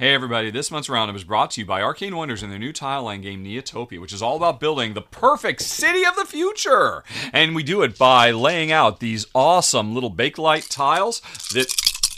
Hey everybody, this month's roundup is brought to you by Arcane Wonders and their new tile line game Neotopia, which is all about building the perfect city of the future. And we do it by laying out these awesome little bakelite tiles that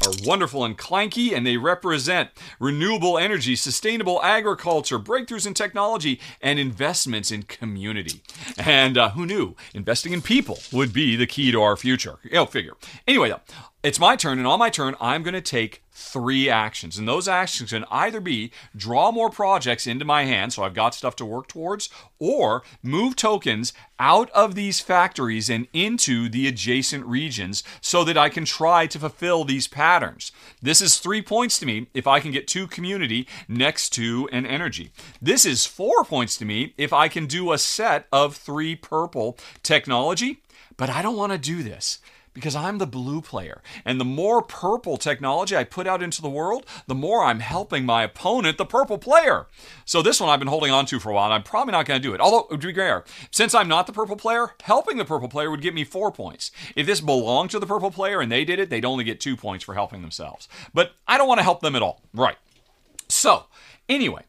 are wonderful and clanky, and they represent renewable energy, sustainable agriculture, breakthroughs in technology, and investments in community. And uh, who knew investing in people would be the key to our future? You know, figure. Anyway, though, it's my turn, and on my turn, I'm going to take three actions. And those actions can either be draw more projects into my hand, so I've got stuff to work towards, or move tokens out of these factories and into the adjacent regions so that I can try to fulfill these patterns. This is three points to me if I can get two community next to an energy. This is four points to me if I can do a set of three purple technology, but I don't want to do this because I'm the blue player. And the more purple technology I put out into the world, the more I'm helping my opponent, the purple player. So this one I've been holding on to for a while, and I'm probably not going to do it. Although, to be fair, since I'm not the purple player, helping the purple player would give me four points. If this belonged to the purple player and they did it, they'd only get two points for helping themselves. But I don't want to help them at all. Right. So, anyway,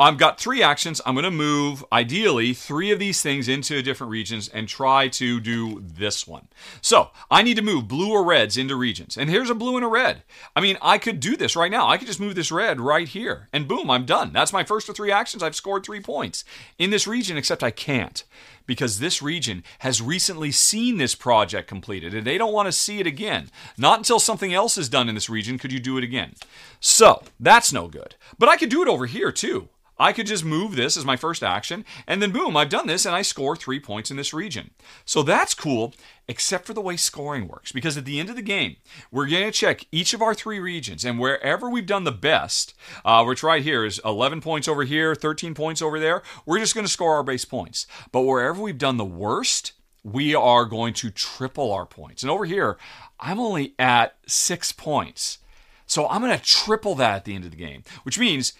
I've got three actions. I'm going to move, ideally, three of these things into different regions and try to do this one. So I need to move blue or reds into regions. And here's a blue and a red. I mean, I could do this right now. I could just move this red right here. And boom, I'm done. That's my first of three actions. I've scored three points in this region, except I can't because this region has recently seen this project completed and they don't want to see it again. Not until something else is done in this region could you do it again. So that's no good. But I could do it over here too. I could just move this as my first action, and then boom, I've done this, and I score three points in this region. So that's cool, except for the way scoring works. Because at the end of the game, we're going to check each of our three regions, and wherever we've done the best, uh, which right here is 11 points over here, 13 points over there, we're just going to score our base points. But wherever we've done the worst, we are going to triple our points. And over here, I'm only at six points. So I'm going to triple that at the end of the game, which means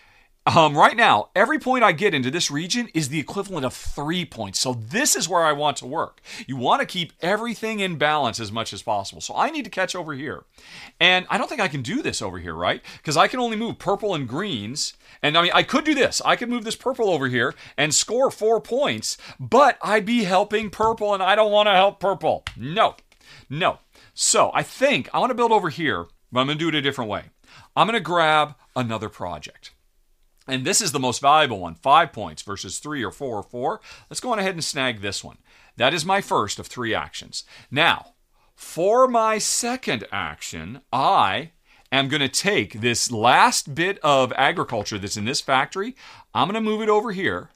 um, right now, every point I get into this region is the equivalent of three points. So this is where I want to work. You want to keep everything in balance as much as possible. So I need to catch over here. And I don't think I can do this over here, right? Because I can only move purple and greens. And I mean, I could do this. I could move this purple over here and score four points, but I'd be helping purple, and I don't want to help purple. No, no. So I think I want to build over here, but I'm going to do it a different way. I'm going to grab another project. And this is the most valuable one, five points versus three or four or four. Let's go on ahead and snag this one. That is my first of three actions. Now, for my second action, I am going to take this last bit of agriculture that's in this factory. I'm going to move it over here.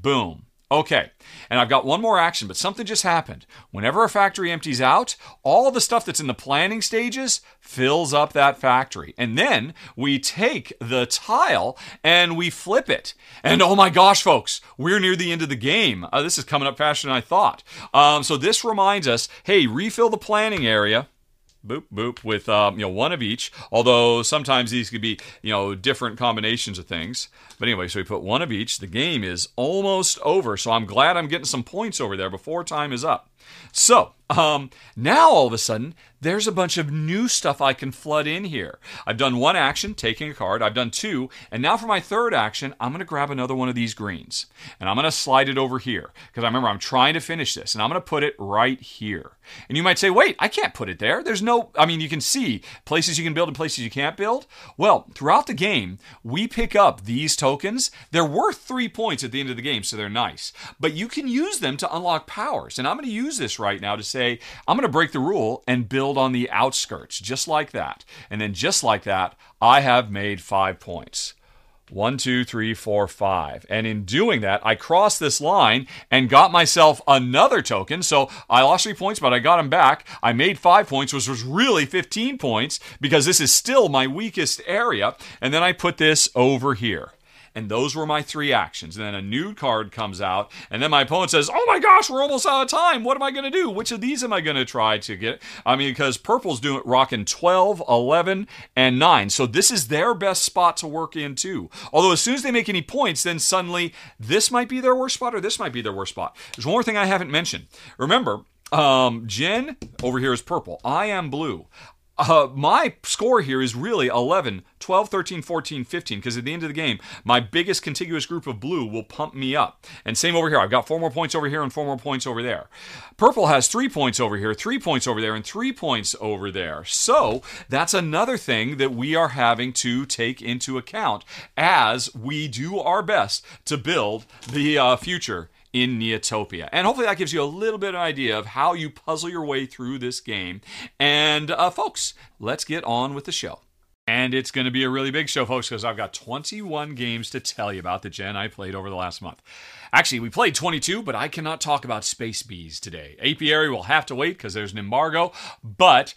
Boom. Okay, and I've got one more action, but something just happened. Whenever a factory empties out, all the stuff that's in the planning stages fills up that factory. And then we take the tile and we flip it. And oh my gosh, folks, we're near the end of the game. Uh, this is coming up faster than I thought. Um, so this reminds us hey, refill the planning area boop boop with um, you know one of each although sometimes these could be you know different combinations of things. But anyway so we put one of each. The game is almost over so i'm glad i'm getting some points over there before time is up so um, now all of a sudden, there's a bunch of new stuff I can flood in here. I've done one action, taking a card. I've done two. And now for my third action, I'm going to grab another one of these greens. And I'm going to slide it over here. Because I remember I'm trying to finish this. And I'm going to put it right here. And you might say, wait, I can't put it there. There's no, I mean, you can see places you can build and places you can't build. Well, throughout the game, we pick up these tokens. They're worth three points at the end of the game, so they're nice. But you can use them to unlock powers. And I'm going to use this right now to say, I'm going to break the rule and build on the outskirts, just like that. And then, just like that, I have made five points. One, two, three, four, five. And in doing that, I crossed this line and got myself another token. So I lost three points, but I got them back. I made five points, which was really 15 points because this is still my weakest area. And then I put this over here. And those were my three actions. And then a new card comes out, and then my opponent says, Oh my gosh, we're almost out of time. What am I going to do? Which of these am I going to try to get? I mean, because purple's doing it rocking 12, 11, and 9. So this is their best spot to work in, too. Although, as soon as they make any points, then suddenly this might be their worst spot or this might be their worst spot. There's one more thing I haven't mentioned. Remember, um, Jen over here is purple. I am blue. Uh, my score here is really 11, 12, 13, 14, 15, because at the end of the game, my biggest contiguous group of blue will pump me up. And same over here. I've got four more points over here and four more points over there. Purple has three points over here, three points over there, and three points over there. So that's another thing that we are having to take into account as we do our best to build the uh, future in Neotopia. And hopefully that gives you a little bit of idea of how you puzzle your way through this game. And uh, folks, let's get on with the show. And it's going to be a really big show, folks, because I've got 21 games to tell you about that Jen I played over the last month. Actually, we played 22, but I cannot talk about Space Bees today. Apiary will have to wait because there's an embargo, but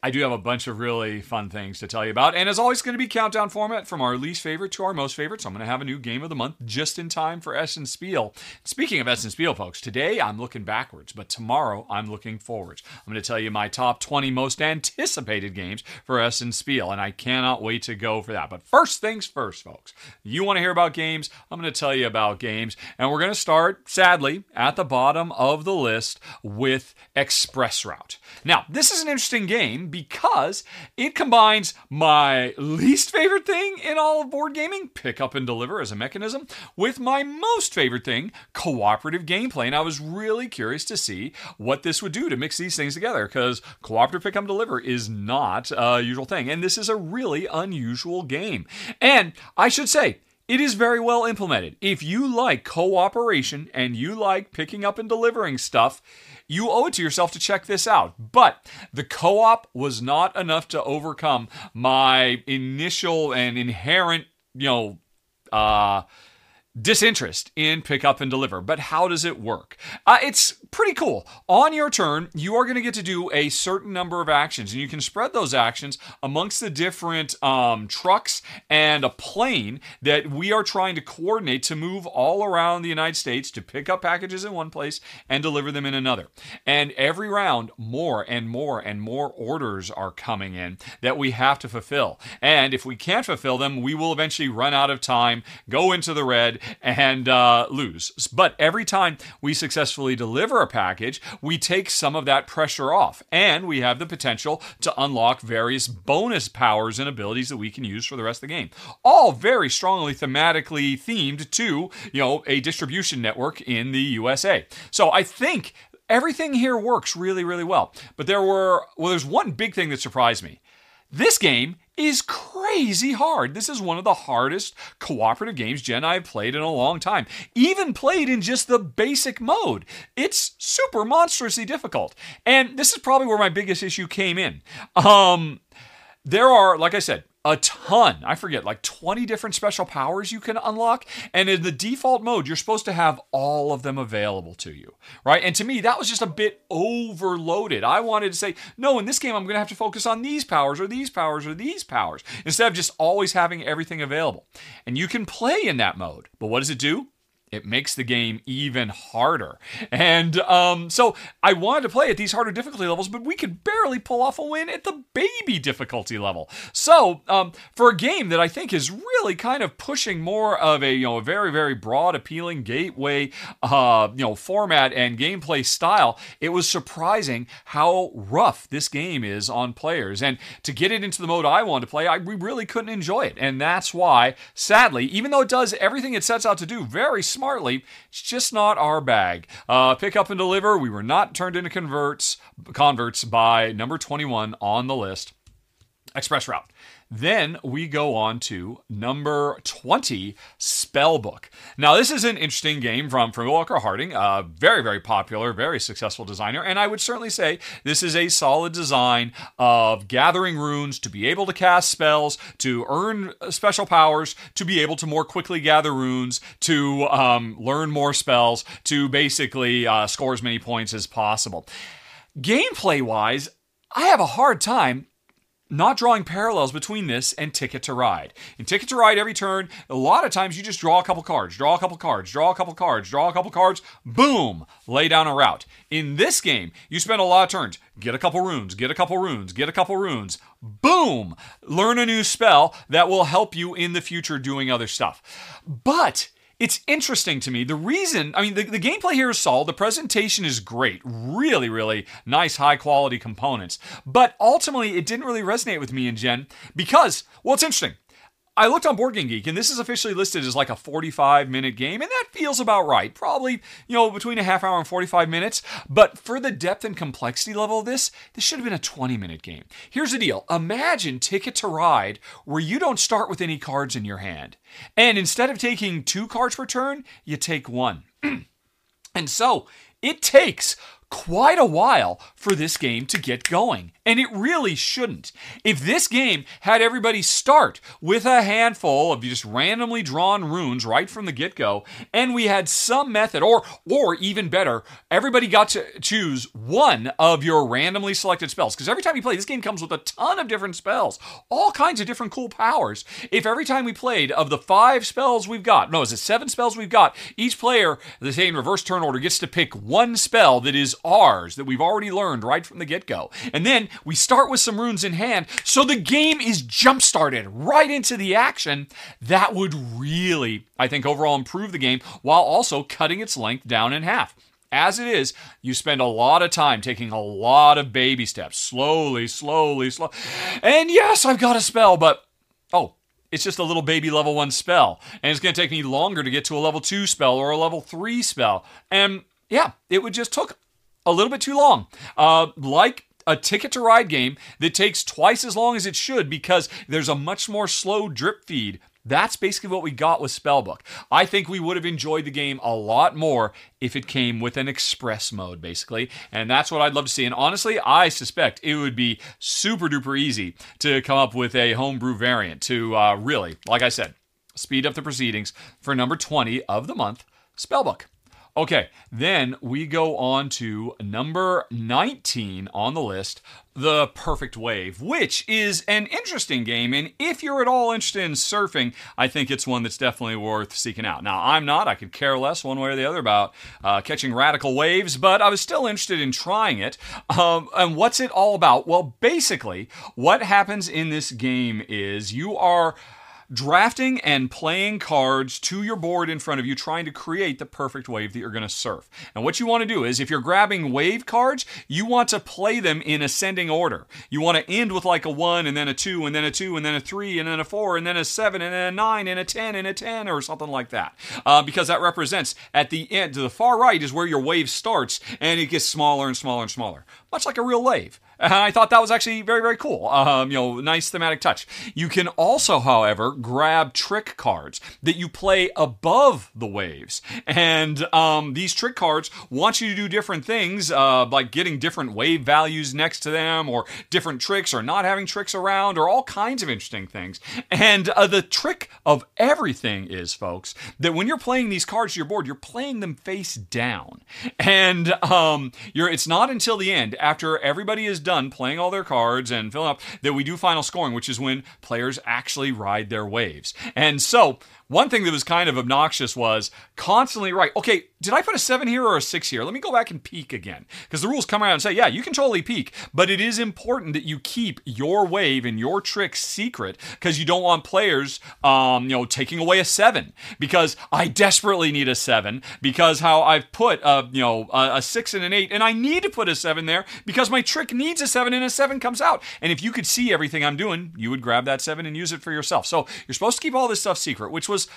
I do have a bunch of really fun things to tell you about. And as always, going to be countdown format from our least favorite to our most favorite. So I'm going to have a new game of the month just in time for Essen Spiel. Speaking of Essen Spiel, folks, today I'm looking backwards, but tomorrow I'm looking forwards. I'm going to tell you my top 20 most anticipated games for Essen Spiel, and I cannot wait to go for that. But first things first, folks. You want to hear about games? I'm going to tell you about games. And we're going to start, sadly, at the bottom of the list with Express Route. Now, this is an interesting game because it combines my least favorite thing in all of board gaming, pick up and deliver as a mechanism, with my most favorite thing, cooperative gameplay. And I was really curious to see what this would do to mix these things together because cooperative pick up and deliver is not a usual thing. And this is a really unusual game. And I should say, it is very well implemented. If you like cooperation and you like picking up and delivering stuff, you owe it to yourself to check this out. But the co op was not enough to overcome my initial and inherent, you know, uh, disinterest in pick up and deliver. But how does it work? Uh, it's pretty cool. On your turn, you are going to get to do a certain number of actions, and you can spread those actions amongst the different um, trucks and a plane that we are trying to coordinate to move all around the United States to pick up packages in one place and deliver them in another. And every round, more and more and more orders are coming in that we have to fulfill. And if we can't fulfill them, we will eventually run out of time, go into the red, and uh, lose. But every time we successfully deliver a package, we take some of that pressure off, and we have the potential to unlock various bonus powers and abilities that we can use for the rest of the game. All very strongly thematically themed to, you know, a distribution network in the USA. So I think everything here works really, really well. But there were, well, there's one big thing that surprised me. This game is crazy hard. This is one of the hardest cooperative games Jen and I have played in a long time. Even played in just the basic mode. It's super monstrously difficult. And this is probably where my biggest issue came in. Um, there are, like I said, a ton. I forget, like 20 different special powers you can unlock. And in the default mode, you're supposed to have all of them available to you, right? And to me, that was just a bit overloaded. I wanted to say, no, in this game, I'm going to have to focus on these powers or these powers or these powers instead of just always having everything available. And you can play in that mode. But what does it do? It makes the game even harder. And um, so I wanted to play at these harder difficulty levels, but we could barely pull off a win at the baby difficulty level. So um, for a game that I think is really kind of pushing more of a you know a very very broad appealing gateway uh, you know format and gameplay style, it was surprising how rough this game is on players. And to get it into the mode I wanted to play, I we really couldn't enjoy it, and that's why, sadly, even though it does everything it sets out to do very smartly. It's just not our bag. Uh, pick up and deliver. We were not turned into converts converts by number 21 on the list. Express route. Then we go on to number 20, Spellbook. Now, this is an interesting game from, from Walker Harding, a very, very popular, very successful designer, and I would certainly say this is a solid design of gathering runes to be able to cast spells, to earn special powers, to be able to more quickly gather runes, to um, learn more spells, to basically uh, score as many points as possible. Gameplay wise, I have a hard time not drawing parallels between this and Ticket to Ride. In Ticket to Ride, every turn, a lot of times you just draw a couple cards, draw a couple cards, draw a couple cards, draw a couple cards, boom, lay down a route. In this game, you spend a lot of turns, get a couple runes, get a couple runes, get a couple runes, boom, learn a new spell that will help you in the future doing other stuff. But it's interesting to me. The reason, I mean, the, the gameplay here is solid. The presentation is great. Really, really nice, high quality components. But ultimately, it didn't really resonate with me and Jen because, well, it's interesting. I looked on Board Game Geek, and this is officially listed as like a 45 minute game, and that feels about right. Probably, you know, between a half hour and 45 minutes. But for the depth and complexity level of this, this should have been a 20 minute game. Here's the deal Imagine Ticket to Ride, where you don't start with any cards in your hand. And instead of taking two cards per turn, you take one. and so it takes quite a while for this game to get going. And it really shouldn't. If this game had everybody start with a handful of just randomly drawn runes right from the get-go, and we had some method, or or even better, everybody got to choose one of your randomly selected spells. Because every time you play, this game comes with a ton of different spells, all kinds of different cool powers. If every time we played, of the five spells we've got, no, is it seven spells we've got, each player, the same reverse turn order, gets to pick one spell that is ours, that we've already learned right from the get-go. And then we start with some runes in hand, so the game is jump started right into the action. That would really, I think, overall improve the game while also cutting its length down in half. As it is, you spend a lot of time taking a lot of baby steps, slowly, slowly, slow. And yes, I've got a spell, but oh, it's just a little baby level one spell. And it's going to take me longer to get to a level two spell or a level three spell. And yeah, it would just took a little bit too long. Uh, like a ticket to ride game that takes twice as long as it should because there's a much more slow drip feed. That's basically what we got with Spellbook. I think we would have enjoyed the game a lot more if it came with an express mode, basically. And that's what I'd love to see. And honestly, I suspect it would be super duper easy to come up with a homebrew variant to uh, really, like I said, speed up the proceedings for number 20 of the month, Spellbook. Okay, then we go on to number 19 on the list, The Perfect Wave, which is an interesting game. And if you're at all interested in surfing, I think it's one that's definitely worth seeking out. Now, I'm not, I could care less one way or the other about uh, catching radical waves, but I was still interested in trying it. Um, and what's it all about? Well, basically, what happens in this game is you are drafting and playing cards to your board in front of you, trying to create the perfect wave that you're going to surf. And what you want to do is, if you're grabbing wave cards, you want to play them in ascending order. You want to end with like a one, and then a two, and then a two, and then a three, and then a four, and then a seven, and then a nine, and a ten, and a ten, or something like that. Uh, because that represents at the end, to the far right is where your wave starts, and it gets smaller and smaller and smaller, much like a real wave. And I thought that was actually very, very cool. Um, you know, nice thematic touch. You can also, however, grab trick cards that you play above the waves. And um, these trick cards want you to do different things, uh, like getting different wave values next to them, or different tricks, or not having tricks around, or all kinds of interesting things. And uh, the trick of everything is, folks, that when you're playing these cards to your board, you're playing them face down. And um, you're, it's not until the end, after everybody is done playing all their cards and filling up, that we do final scoring, which is when players actually ride their waves. And so one thing that was kind of obnoxious was constantly right. Okay, did I put a seven here or a six here? Let me go back and peek again because the rules come around and say, yeah, you can totally peek, but it is important that you keep your wave and your trick secret because you don't want players, um, you know, taking away a seven because I desperately need a seven because how I've put a, you know, a, a six and an eight and I need to put a seven there because my trick needs a seven and a seven comes out. And if you could see everything I'm doing, you would grab that seven and use it for yourself. So you're supposed to keep all this stuff secret, which was was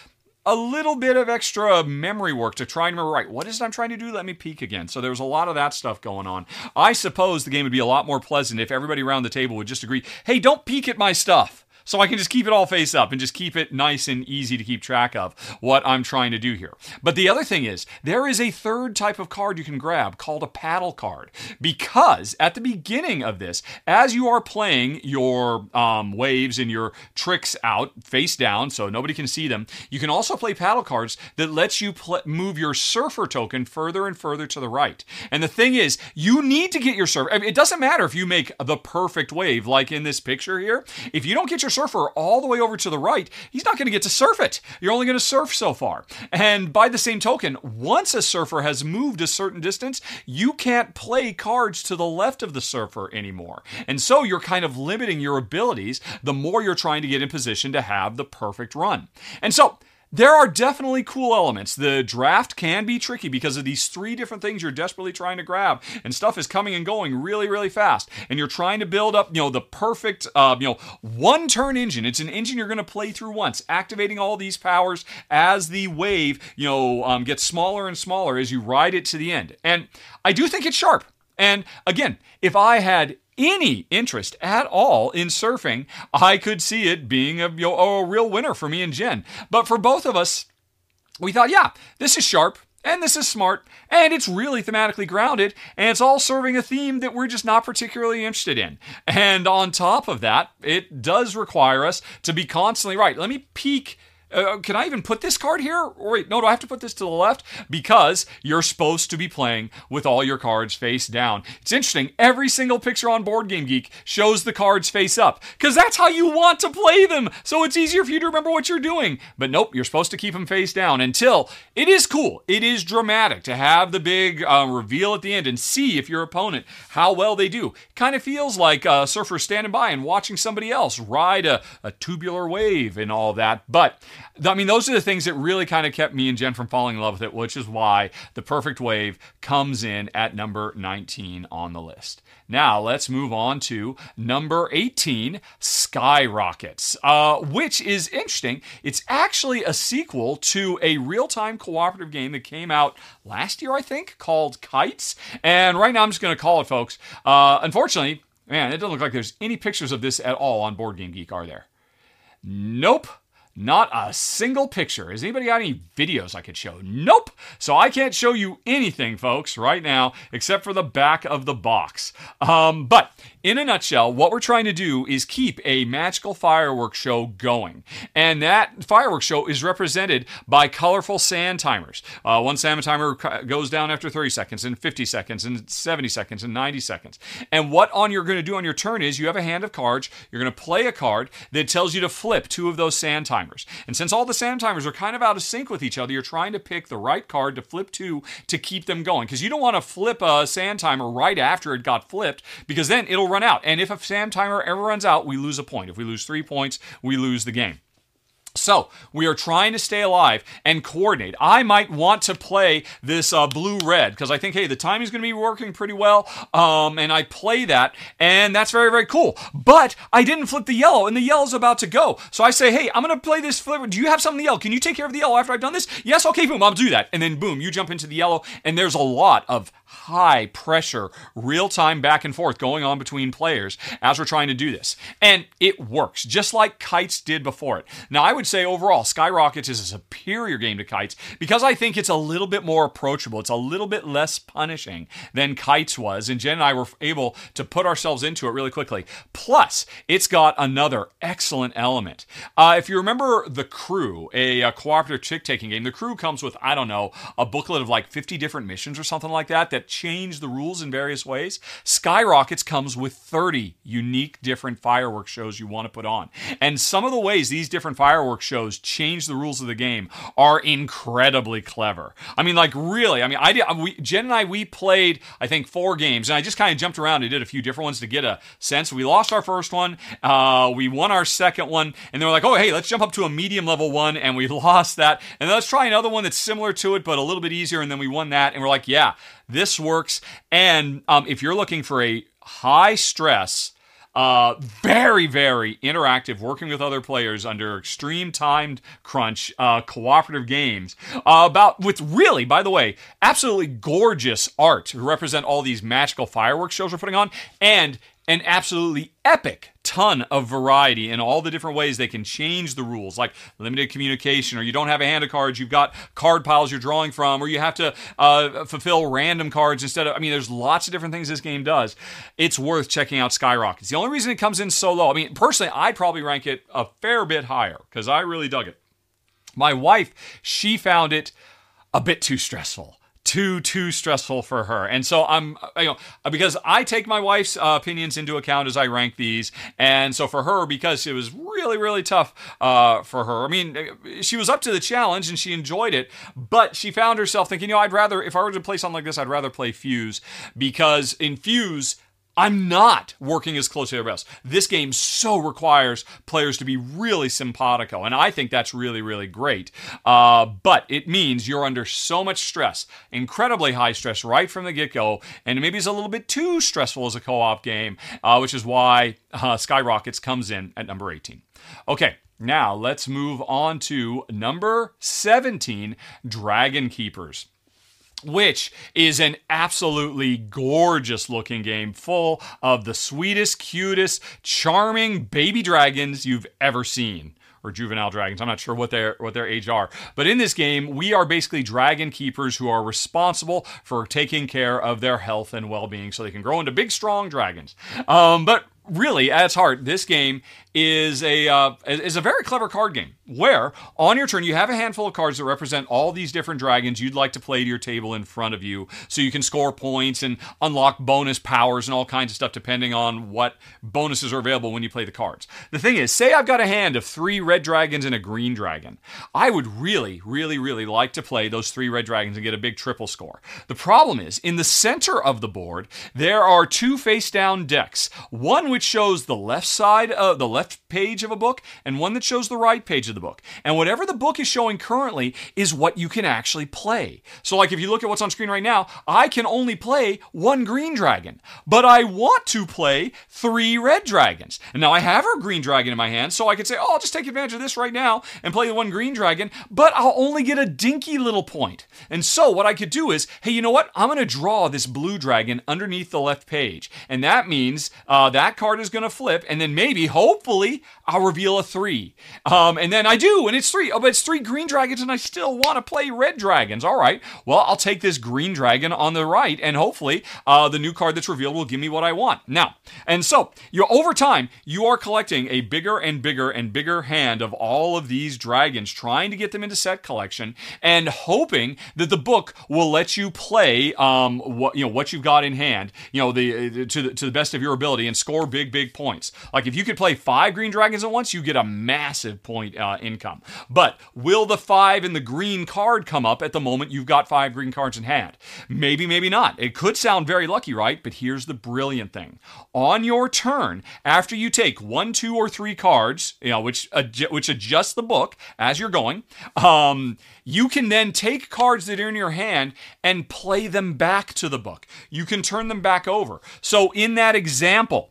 a little bit of extra memory work to try and remember right what is it i'm trying to do? Let me peek again. So there was a lot of that stuff going on. I suppose the game would be a lot more pleasant if everybody around the table would just agree hey don't peek at my stuff so I can just keep it all face up and just keep it nice and easy to keep track of what I'm trying to do here. But the other thing is, there is a third type of card you can grab called a paddle card. Because at the beginning of this, as you are playing your um, waves and your tricks out face down so nobody can see them, you can also play paddle cards that lets you pl- move your surfer token further and further to the right. And the thing is, you need to get your surfer. it doesn't matter if you make the perfect wave, like in this picture here. If you don't get your surfer all the way over to the right, he's not going to get to surf it. You're only going to surf so far. And by the same token, once a surfer has moved a certain distance, you can't play cards to the left of the surfer anymore. And so you're kind of limiting your abilities the more you're trying to get in position to have the perfect run. And so there are definitely cool elements. The draft can be tricky because of these three different things you're desperately trying to grab, and stuff is coming and going really, really fast. And you're trying to build up, you know, the perfect, uh, you know, one-turn engine. It's an engine you're going to play through once, activating all these powers as the wave, you know, um, gets smaller and smaller as you ride it to the end. And I do think it's sharp. And again, if I had any interest at all in surfing, I could see it being a, you know, a real winner for me and Jen. But for both of us, we thought, yeah, this is sharp. And this is smart, and it's really thematically grounded, and it's all serving a theme that we're just not particularly interested in. And on top of that, it does require us to be constantly right. Let me peek uh, can I even put this card here? Or wait, no, do I have to put this to the left? Because you're supposed to be playing with all your cards face down. It's interesting. Every single picture on Board Game Geek shows the cards face up because that's how you want to play them. So it's easier for you to remember what you're doing. But nope, you're supposed to keep them face down until it is cool. It is dramatic to have the big uh, reveal at the end and see if your opponent how well they do. Kind of feels like a surfer standing by and watching somebody else ride a, a tubular wave and all that. But I mean, those are the things that really kind of kept me and Jen from falling in love with it, which is why The Perfect Wave comes in at number 19 on the list. Now, let's move on to number 18, Skyrockets, uh, which is interesting. It's actually a sequel to a real time cooperative game that came out last year, I think, called Kites. And right now, I'm just going to call it, folks. Uh, unfortunately, man, it doesn't look like there's any pictures of this at all on Board Game Geek, are there? Nope. Not a single picture. Has anybody got any videos I could show? Nope. So I can't show you anything, folks, right now, except for the back of the box. Um, but in a nutshell, what we're trying to do is keep a magical fireworks show going. And that fireworks show is represented by colorful sand timers. Uh, one sand timer goes down after 30 seconds, and 50 seconds, and 70 seconds, and 90 seconds. And what on you're going to do on your turn is you have a hand of cards. You're going to play a card that tells you to flip two of those sand timers. And since all the sand timers are kind of out of sync with each other, you're trying to pick the right card to flip two to keep them going. Because you don't want to flip a sand timer right after it got flipped, because then it'll run out. And if a sand timer ever runs out, we lose a point. If we lose three points, we lose the game. So we are trying to stay alive and coordinate. I might want to play this uh, blue red because I think, hey, the timing is going to be working pretty well, um, and I play that, and that's very very cool. But I didn't flip the yellow, and the yellow's about to go. So I say, hey, I'm going to play this flip. Do you have something yellow? Can you take care of the yellow after I've done this? Yes, okay, boom, I'll do that. And then boom, you jump into the yellow, and there's a lot of high pressure, real time back and forth going on between players as we're trying to do this. And it works, just like Kites did before it. Now, I would say overall, Skyrockets is a superior game to Kites because I think it's a little bit more approachable. It's a little bit less punishing than Kites was. And Jen and I were able to put ourselves into it really quickly. Plus, it's got another excellent element. Uh, if you remember The Crew, a, a cooperative trick taking game, The Crew comes with, I don't know, a booklet of like 50 different missions or something like that that change the rules in various ways. Skyrockets comes with 30 unique different fireworks shows you want to put on. And some of the ways these different fireworks shows change the rules of the game are incredibly clever. I mean, like really. I mean, I did. We, Jen and I we played I think four games, and I just kind of jumped around and did a few different ones to get a sense. We lost our first one, uh, we won our second one, and they were like, "Oh, hey, let's jump up to a medium level one," and we lost that, and let's try another one that's similar to it but a little bit easier, and then we won that, and we're like, "Yeah, this works. And um, if you're looking for a high stress, uh, very, very interactive, working with other players under extreme timed crunch, uh, cooperative games. Uh, about with really, by the way, absolutely gorgeous art to represent all these magical fireworks shows we're putting on, and an absolutely epic ton of variety in all the different ways they can change the rules, like limited communication, or you don't have a hand of cards, you've got card piles you're drawing from, or you have to uh, fulfill random cards instead of. I mean, there's lots of different things this game does. It's worth checking out Skyrockets. The only reason it comes in so low, I mean, personally, I'd probably rank it a fair bit higher because I really dug it. My wife, she found it a bit too stressful too too stressful for her. And so i'm you know because i take my wife's uh, opinions into account as i rank these. And so for her because it was really really tough uh, for her i mean she was up to the challenge and she enjoyed it but she found herself thinking you know i'd rather if i were to play something like this i'd rather play fuse because in fuse I'm not working as closely as everybody else. This game so requires players to be really simpatico, and I think that's really, really great. Uh, but it means you're under so much stress, incredibly high stress right from the get go, and maybe it's a little bit too stressful as a co op game, uh, which is why uh, Skyrockets comes in at number 18. Okay, now let's move on to number 17 Dragonkeepers which is an absolutely gorgeous looking game full of the sweetest, cutest, charming baby dragons you've ever seen or juvenile dragons. I'm not sure what their what their age are. But in this game, we are basically dragon keepers who are responsible for taking care of their health and well-being so they can grow into big strong dragons. Um, but really, at its heart, this game is a uh, is a very clever card game where on your turn you have a handful of cards that represent all these different dragons you'd like to play to your table in front of you so you can score points and unlock bonus powers and all kinds of stuff depending on what bonuses are available when you play the cards. The thing is, say I've got a hand of 3 red dragons and a green dragon. I would really really really like to play those 3 red dragons and get a big triple score. The problem is in the center of the board there are two face down decks. One which shows the left side of the left left page of a book and one that shows the right page of the book. And whatever the book is showing currently is what you can actually play. So, like if you look at what's on screen right now, I can only play one green dragon, but I want to play three red dragons. And now I have a green dragon in my hand, so I could say, oh, I'll just take advantage of this right now and play the one green dragon, but I'll only get a dinky little point. And so, what I could do is, hey, you know what? I'm going to draw this blue dragon underneath the left page. And that means uh, that card is going to flip, and then maybe, hopefully, hopefully I'll reveal a three. Um, and then I do, and it's three. Oh, but it's three green dragons, and I still want to play red dragons. All right. Well, I'll take this green dragon on the right, and hopefully uh, the new card that's revealed will give me what I want. Now, and so you over time, you are collecting a bigger and bigger and bigger hand of all of these dragons, trying to get them into set collection, and hoping that the book will let you play um, what you know what you've got in hand, you know, the to the to the best of your ability, and score big big points. Like if you could play five five green dragons at once, you get a massive point uh, income. But will the five in the green card come up at the moment you've got five green cards in hand? Maybe, maybe not. It could sound very lucky, right? But here's the brilliant thing. On your turn, after you take one, two, or three cards, you know, which which adjust the book as you're going, um, you can then take cards that are in your hand and play them back to the book. You can turn them back over. So in that example,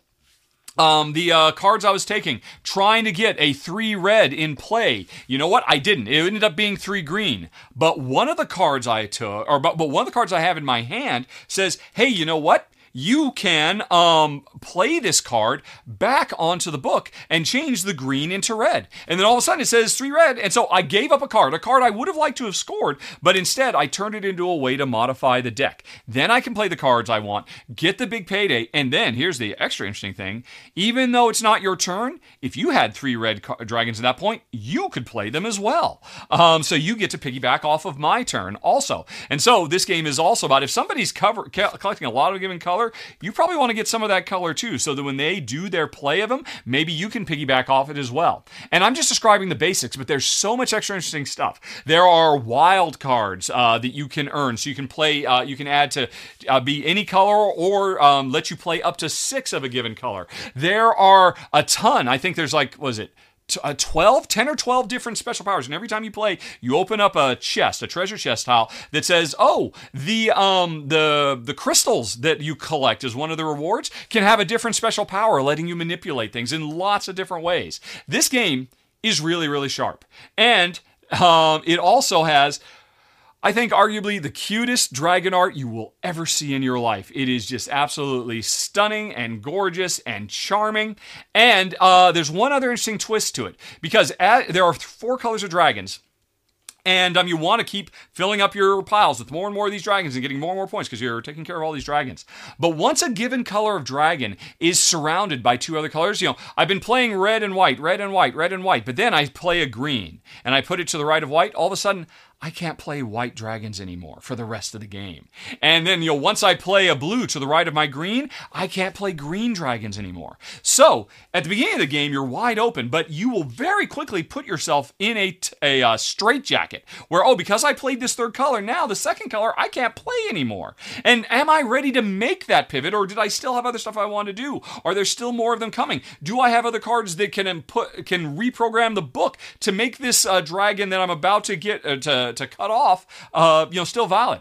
um, the uh, cards I was taking, trying to get a three red in play. You know what? I didn't. It ended up being three green. But one of the cards I took, or but, but one of the cards I have in my hand says, "Hey, you know what? You can um, play this card back onto the book and change the green into red. And then all of a sudden it says three red. And so I gave up a card, a card I would have liked to have scored, but instead I turned it into a way to modify the deck. Then I can play the cards I want, get the big payday, and then here's the extra interesting thing even though it's not your turn, if you had three red dragons at that point, you could play them as well. Um, so you get to piggyback off of my turn also. And so this game is also about if somebody's cover, collecting a lot of given color, color, you probably want to get some of that color too, so that when they do their play of them, maybe you can piggyback off it as well. And I'm just describing the basics, but there's so much extra interesting stuff. There are wild cards uh, that you can earn, so you can play, uh, you can add to uh, be any color or um, let you play up to six of a given color. There are a ton. I think there's like, was it? Uh, 12, 10 or 12 different special powers. And every time you play, you open up a chest, a treasure chest tile that says, "Oh, the um the the crystals that you collect as one of the rewards can have a different special power, letting you manipulate things in lots of different ways." This game is really really sharp. And um, it also has I think arguably the cutest dragon art you will ever see in your life. It is just absolutely stunning and gorgeous and charming. And uh, there's one other interesting twist to it because at, there are four colors of dragons. And um, you want to keep filling up your piles with more and more of these dragons and getting more and more points because you're taking care of all these dragons. But once a given color of dragon is surrounded by two other colors, you know, I've been playing red and white, red and white, red and white, but then I play a green and I put it to the right of white, all of a sudden I can't play white dragons anymore for the rest of the game. And then, you know, once I play a blue to the right of my green, I can't play green dragons anymore. So, at the beginning of the game, you're wide open, but you will very quickly put yourself in a, uh, straitjacket where, oh, because I played this third color, now the second color I can't play anymore. And am I ready to make that pivot, or did I still have other stuff I want to do? Are there still more of them coming? Do I have other cards that can input, can reprogram the book to make this uh, dragon that I'm about to get uh, to to, cut off, uh, you know, still valid.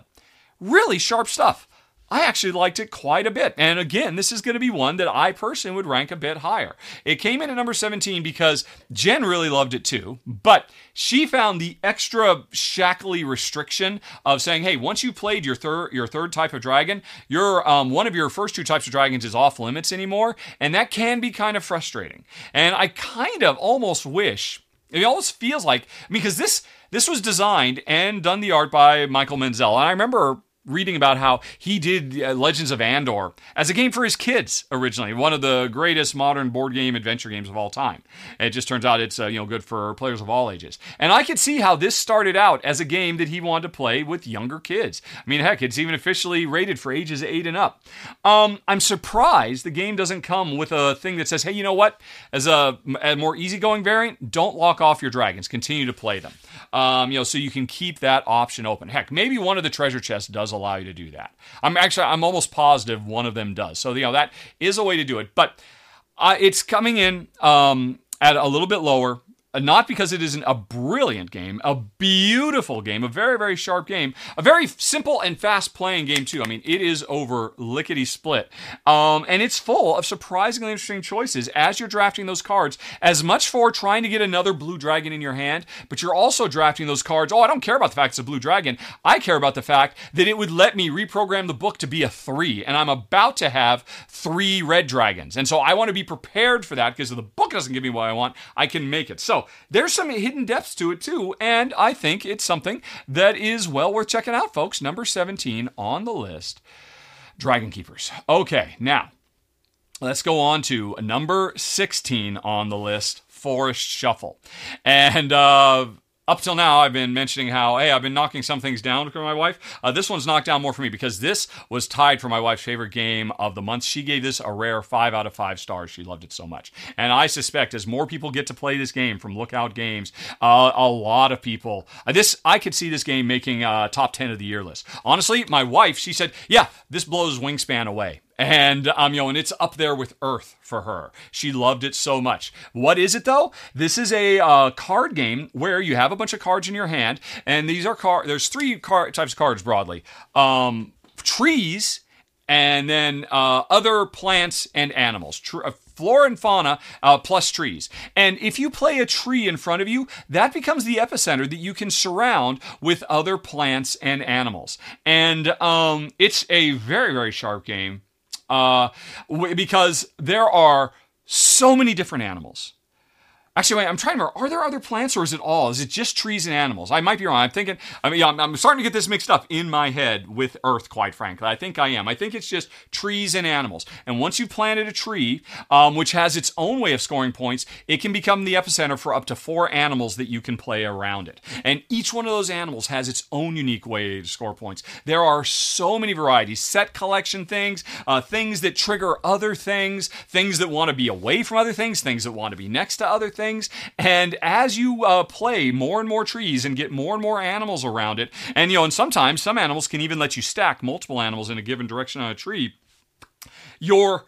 Really sharp stuff. I actually liked it quite a bit. And again, this is going to be one that I personally would rank a bit higher. It came in at number 17 because Jen really loved it too, but she found the extra shackly restriction of saying, hey, once you played your third your third type of dragon, your um, one of your first two types of dragons is off limits anymore, and that can be kind of frustrating. And I kind of almost wish it almost feels like because this this was designed and done the art by Michael Menzel. And I remember reading about how he did uh, Legends of Andor as a game for his kids originally, one of the greatest modern board game adventure games of all time. It just turns out it's uh, you know good for players of all ages. And I could see how this started out as a game that he wanted to play with younger kids. I mean, heck, it's even officially rated for ages 8 and up. Um, I'm surprised the game doesn't come with a thing that says, "Hey, you know what? As a, a more easygoing variant, don't lock off your dragons. Continue to play them." Um, you know, so you can keep that option open. Heck, maybe one of the treasure chests does allow you to do that. I'm actually, I'm almost positive one of them does. So, you know, that is a way to do it. But uh, it's coming in um, at a little bit lower. Uh, not because it isn't a brilliant game, a beautiful game, a very, very sharp game, a very simple and fast playing game, too. I mean, it is over lickety split. Um, and it's full of surprisingly interesting choices as you're drafting those cards, as much for trying to get another blue dragon in your hand, but you're also drafting those cards. Oh, I don't care about the fact it's a blue dragon. I care about the fact that it would let me reprogram the book to be a three, and I'm about to have three red dragons. And so I want to be prepared for that because if the book doesn't give me what I want, I can make it. So, there's some hidden depths to it too, and I think it's something that is well worth checking out, folks. Number 17 on the list Dragonkeepers. Okay, now let's go on to number 16 on the list Forest Shuffle. And, uh, up till now, I've been mentioning how, hey, I've been knocking some things down for my wife. Uh, this one's knocked down more for me because this was tied for my wife's favorite game of the month. She gave this a rare five out of five stars. She loved it so much. And I suspect as more people get to play this game from Lookout Games, uh, a lot of people, uh, this, I could see this game making top 10 of the year list. Honestly, my wife, she said, yeah, this blows Wingspan away and um, you know, and it's up there with Earth for her. She loved it so much. What is it though? This is a uh, card game where you have a bunch of cards in your hand, and these are card. There's three car- types of cards broadly: um, trees, and then uh, other plants and animals. Tr- uh, flora and fauna uh, plus trees. And if you play a tree in front of you, that becomes the epicenter that you can surround with other plants and animals. And um, it's a very, very sharp game uh, because there are so many different animals. Actually, wait, I'm trying to remember. Are there other plants or is it all? Is it just trees and animals? I might be wrong. I'm thinking, I mean, I'm, I'm, starting to get this mixed up in my head with Earth, quite frankly. I think I am. I think it's just trees and animals. And once you've planted a tree, um, which has its own way of scoring points, it can become the epicenter for up to four animals that you can play around it. And each one of those animals has its own unique way to score points. There are so many varieties set collection things, uh, things that trigger other things, things that want to be away from other things, things that want to be next to other things things. And as you uh, play more and more trees and get more and more animals around it, and you know, and sometimes some animals can even let you stack multiple animals in a given direction on a tree, your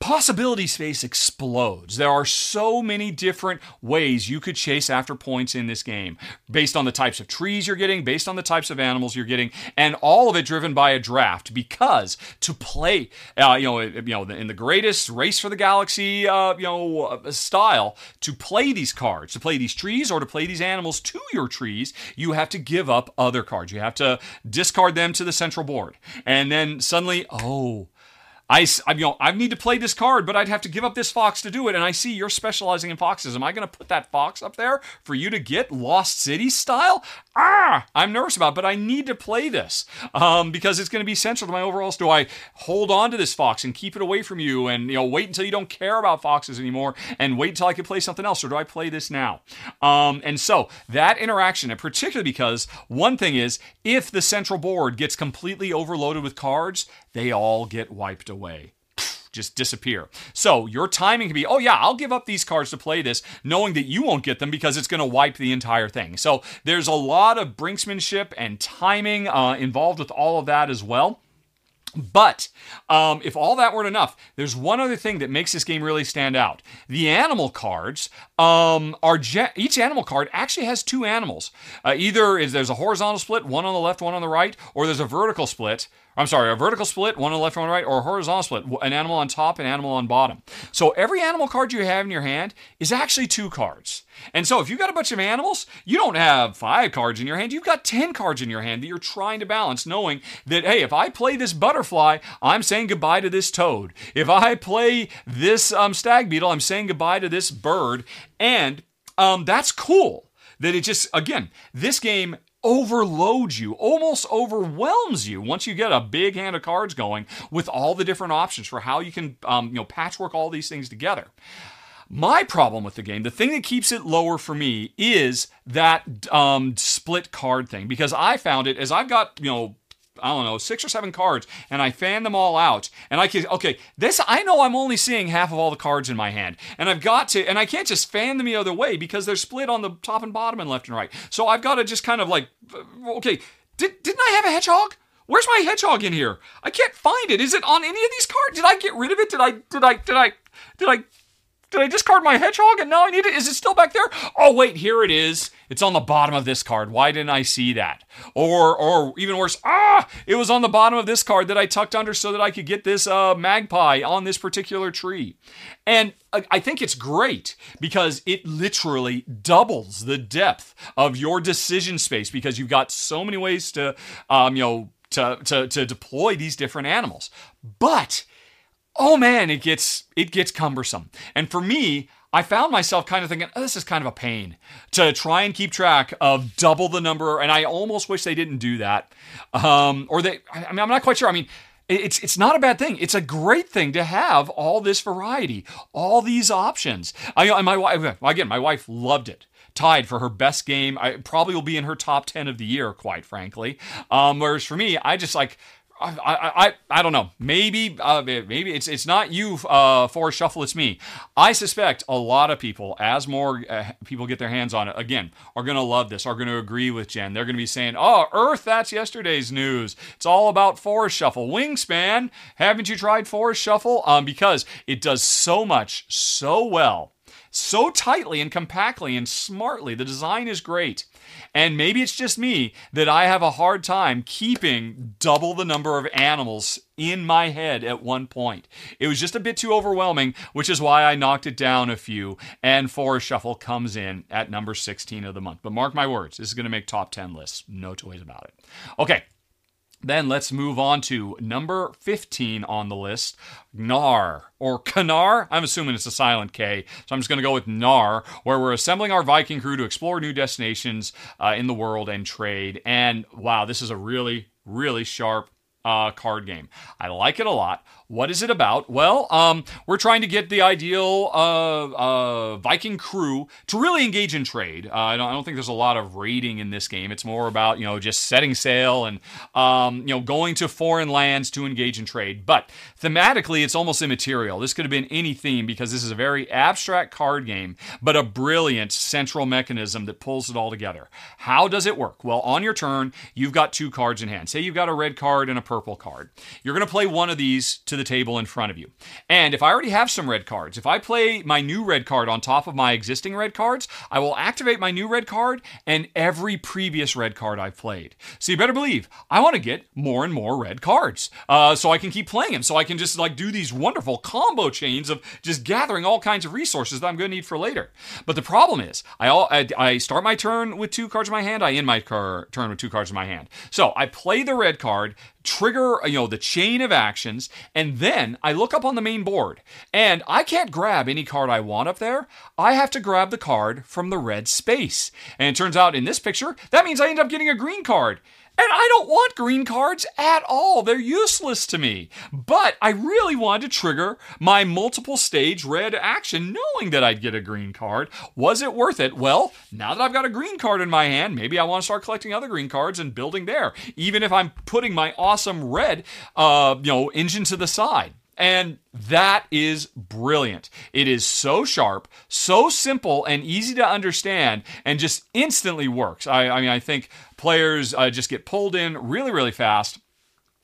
possibility space explodes. There are so many different ways you could chase after points in this game based on the types of trees you're getting, based on the types of animals you're getting, and all of it driven by a draft because to play, uh, you know, you know, in the greatest race for the galaxy, uh, you know, uh, style, to play these cards, to play these trees or to play these animals to your trees, you have to give up other cards. You have to discard them to the central board. And then suddenly, oh, I, I, you know, I need to play this card, but I'd have to give up this fox to do it. And I see you're specializing in foxes. Am I going to put that fox up there for you to get Lost City style? ah, I'm nervous about, but I need to play this um, because it's going to be central to my overall. Do I hold on to this fox and keep it away from you, and you know wait until you don't care about foxes anymore, and wait until I can play something else, or do I play this now? Um, and so that interaction, and particularly because one thing is if the central board gets completely overloaded with cards, they all get wiped away just disappear. So your timing can be, oh yeah, I'll give up these cards to play this, knowing that you won't get them because it's going to wipe the entire thing. So there's a lot of brinksmanship and timing uh, involved with all of that as well. But um, if all that weren't enough, there's one other thing that makes this game really stand out. The animal cards um, are each animal card actually has two animals. Uh, either is there's a horizontal split, one on the left, one on the right, or there's a vertical split I'm sorry, a vertical split, one on the left, one on the right, or a horizontal split, an animal on top, an animal on bottom. So every animal card you have in your hand is actually two cards. And so if you've got a bunch of animals, you don't have five cards in your hand, you've got 10 cards in your hand that you're trying to balance, knowing that, hey, if I play this butterfly, I'm saying goodbye to this toad. If I play this um, stag beetle, I'm saying goodbye to this bird. And um, that's cool that it just again this game overloads you, almost overwhelms you once you get a big hand of cards going with all the different options for how you can, um, you know, patchwork all these things together. My problem with the game, the thing that keeps it lower for me, is that um, split card thing because I found it as I've got you know I don't know, six or seven cards, and I fan them all out. And I can, okay, this, I know I'm only seeing half of all the cards in my hand. And I've got to, and I can't just fan them the other way because they're split on the top and bottom and left and right. So I've got to just kind of like, uh, okay, did, didn't I have a hedgehog? Where's my hedgehog in here? I can't find it. Is it on any of these cards? Did I get rid of it? Did I, did I, did I, did I did I discard my hedgehog and now I need it? Is it still back there? Oh wait, here it is. It's on the bottom of this card. Why didn't I see that? Or or even worse, ah, it was on the bottom of this card that I tucked under so that I could get this uh, magpie on this particular tree. And I think it's great because it literally doubles the depth of your decision space because you've got so many ways to, um, you know, to, to, to deploy these different animals. But oh man, it gets it gets cumbersome. And for me, I found myself kind of thinking, oh, this is kind of a pain to try and keep track of double the number. And I almost wish they didn't do that. Um, or they, I mean, I'm not quite sure. I mean, it's it's not a bad thing. It's a great thing to have all this variety, all these options. I, my wife again, my wife loved it tied for her best game. I probably will be in her top 10 of the year, quite frankly. Um, whereas for me, I just like, I, I, I don't know. Maybe uh, maybe it's it's not you uh, Forest Shuffle. It's me. I suspect a lot of people, as more uh, people get their hands on it, again, are going to love this. Are going to agree with Jen. They're going to be saying, "Oh, Earth, that's yesterday's news. It's all about Forest Shuffle. Wingspan, haven't you tried Forest Shuffle? Um, because it does so much so well." So tightly and compactly and smartly. The design is great. And maybe it's just me that I have a hard time keeping double the number of animals in my head at one point. It was just a bit too overwhelming, which is why I knocked it down a few. And Forest Shuffle comes in at number 16 of the month. But mark my words, this is going to make top 10 lists. No toys about it. Okay, then let's move on to number 15 on the list, Knarr or Kanar. I'm assuming it's a silent K, so I'm just going to go with Knarr, where we're assembling our Viking crew to explore new destinations uh, in the world and trade. And wow, this is a really, really sharp uh, card game. I like it a lot. What is it about? Well, um, we're trying to get the ideal uh, uh, Viking crew to really engage in trade. Uh, I, don't, I, don't, think there's a lot of raiding in this game. It's more about you know just setting sail and um, you know going to foreign lands to engage in trade. But thematically, it's almost immaterial. This could have been any theme because this is a very abstract card game, but a brilliant central mechanism that pulls it all together. How does it work? Well, on your turn, you've got two cards in hand. Say you've got a red card and a purple card. You're going to play one of these to the table in front of you. And if I already have some red cards, if I play my new red card on top of my existing red cards, I will activate my new red card and every previous red card I've played. So you better believe I want to get more and more red cards uh, so I can keep playing them. So I can just like do these wonderful combo chains of just gathering all kinds of resources that I'm going to need for later. But the problem is, I, all, I, I start my turn with two cards in my hand. I end my car, turn with two cards in my hand. So I play the red card trigger, uh, you know, the chain of actions, and then I look up on the main board, and I can't grab any card I want up there. I have to grab the card from the red space. And it turns out in this picture, that means I end up getting a green card. And I don't want green cards at all. They're useless to me. But I really wanted to trigger my multiple stage red action knowing that I'd get a green card. Was it worth it? Well, now that I've got a green card in my hand, maybe I want to start collecting other green cards and building there. Even if I'm putting my awesome red, uh, you know, engine to the side. And that is brilliant. It is so sharp, so simple, and easy to understand, and just instantly works. I, I mean, I think players uh, just get pulled in really, really fast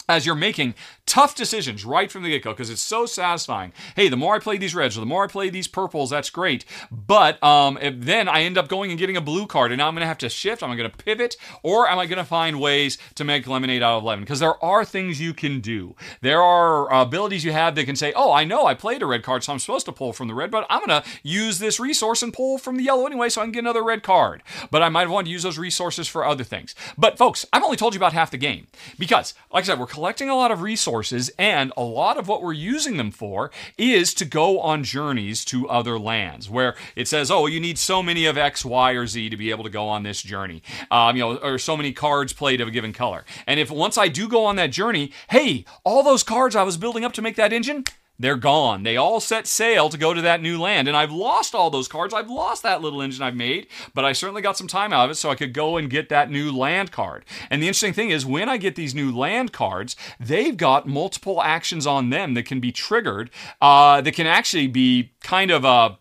as you're making tough decisions right from the get go because it's so satisfying. Hey, the more I play these reds or the more I play these purples, that's great. But um, then I end up going and getting a blue card, and now I'm going to have to shift. Am I going to pivot, or am I going to find ways to make lemonade out of lemon? Because there are things you can do. There are uh, abilities you have that can say, "Oh, I know I played a red card, so I'm supposed to pull from the red, but I'm going to use this resource and pull from the yellow anyway, so I can get another red card." But I might want to use those resources for other things. But folks, I've only told you about half the game because, like I said, we're collecting a lot of resources, and a lot of what we're using them for is to go on journeys to other lands where it says, oh, you need so many of X, Y, or Z to be able to go on this journey. Um, you know, or so many cards played of a given color. And if once I do go on that journey, hey, all those cards I was building up to make that engine, they're gone. They all set sail to go to that new land. And I've lost all those cards. I've lost that little engine I've made, but I certainly got some time out of it so I could go and get that new land card. And the interesting thing is, when I get these new land cards, they've got multiple actions on them that can be triggered, uh, that can actually be kind of a.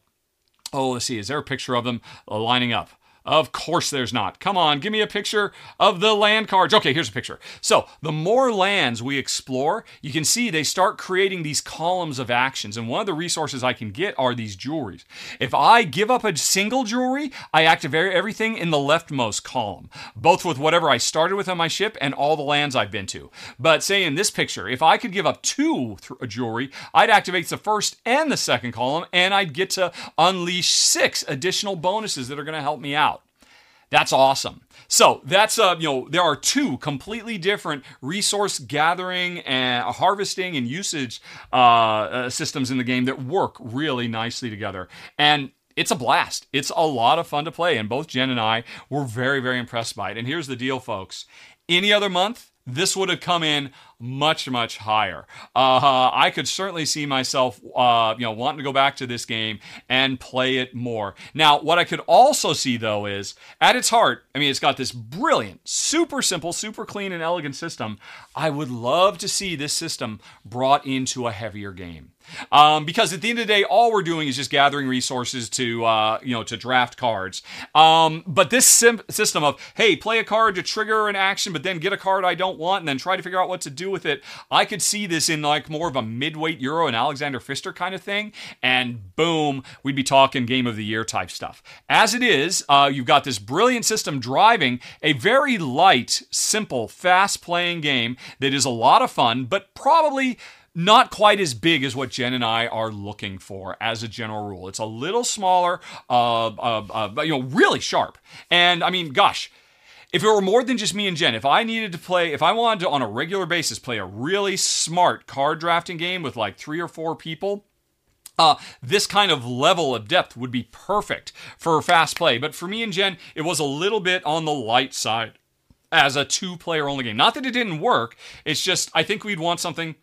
Oh, let's see. Is there a picture of them uh, lining up? Of course there's not. Come on, give me a picture of the land cards. Okay, here's a picture. So, the more lands we explore, you can see they start creating these columns of actions. And one of the resources I can get are these jewelries. If I give up a single jewelry, I activate everything in the leftmost column, both with whatever I started with on my ship and all the lands I've been to. But say in this picture, if I could give up two jewelry, I'd activate the first and the second column, and I'd get to unleash six additional bonuses that are going to help me out. That's awesome. So that's uh, you know there are two completely different resource gathering and harvesting and usage uh, uh, systems in the game that work really nicely together, and it's a blast. It's a lot of fun to play, and both Jen and I were very very impressed by it. And here's the deal, folks: any other month, this would have come in much much higher. Uh, I could certainly see myself, uh, you know, wanting to go back to this game and play it more. Now, what I could also see though is, at its heart, I mean, it's got this brilliant, super simple, super clean and elegant system. I would love to see this system brought into a heavier game. Um, because at the end of the day, all we're doing is just gathering resources to, uh, you know, to draft cards. Um, but this sim- system of, hey, play a card to trigger an action, but then get a card I don't want, and then try to figure out what to do with it. I could see this in like more of a midweight Euro and Alexander Pfister kind of thing, and boom, we'd be talking game of the year type stuff. As it is, uh, you've got this brilliant system driving a very light, simple, fast playing game that is a lot of fun, but probably not quite as big as what Jen and I are looking for as a general rule. It's a little smaller, uh, uh, uh, you know, really sharp. And I mean, gosh, if it were more than just me and Jen, if I needed to play, if I wanted to on a regular basis play a really smart card drafting game with like three or four people, uh, this kind of level of depth would be perfect for fast play. But for me and Jen, it was a little bit on the light side as a two player only game. Not that it didn't work, it's just I think we'd want something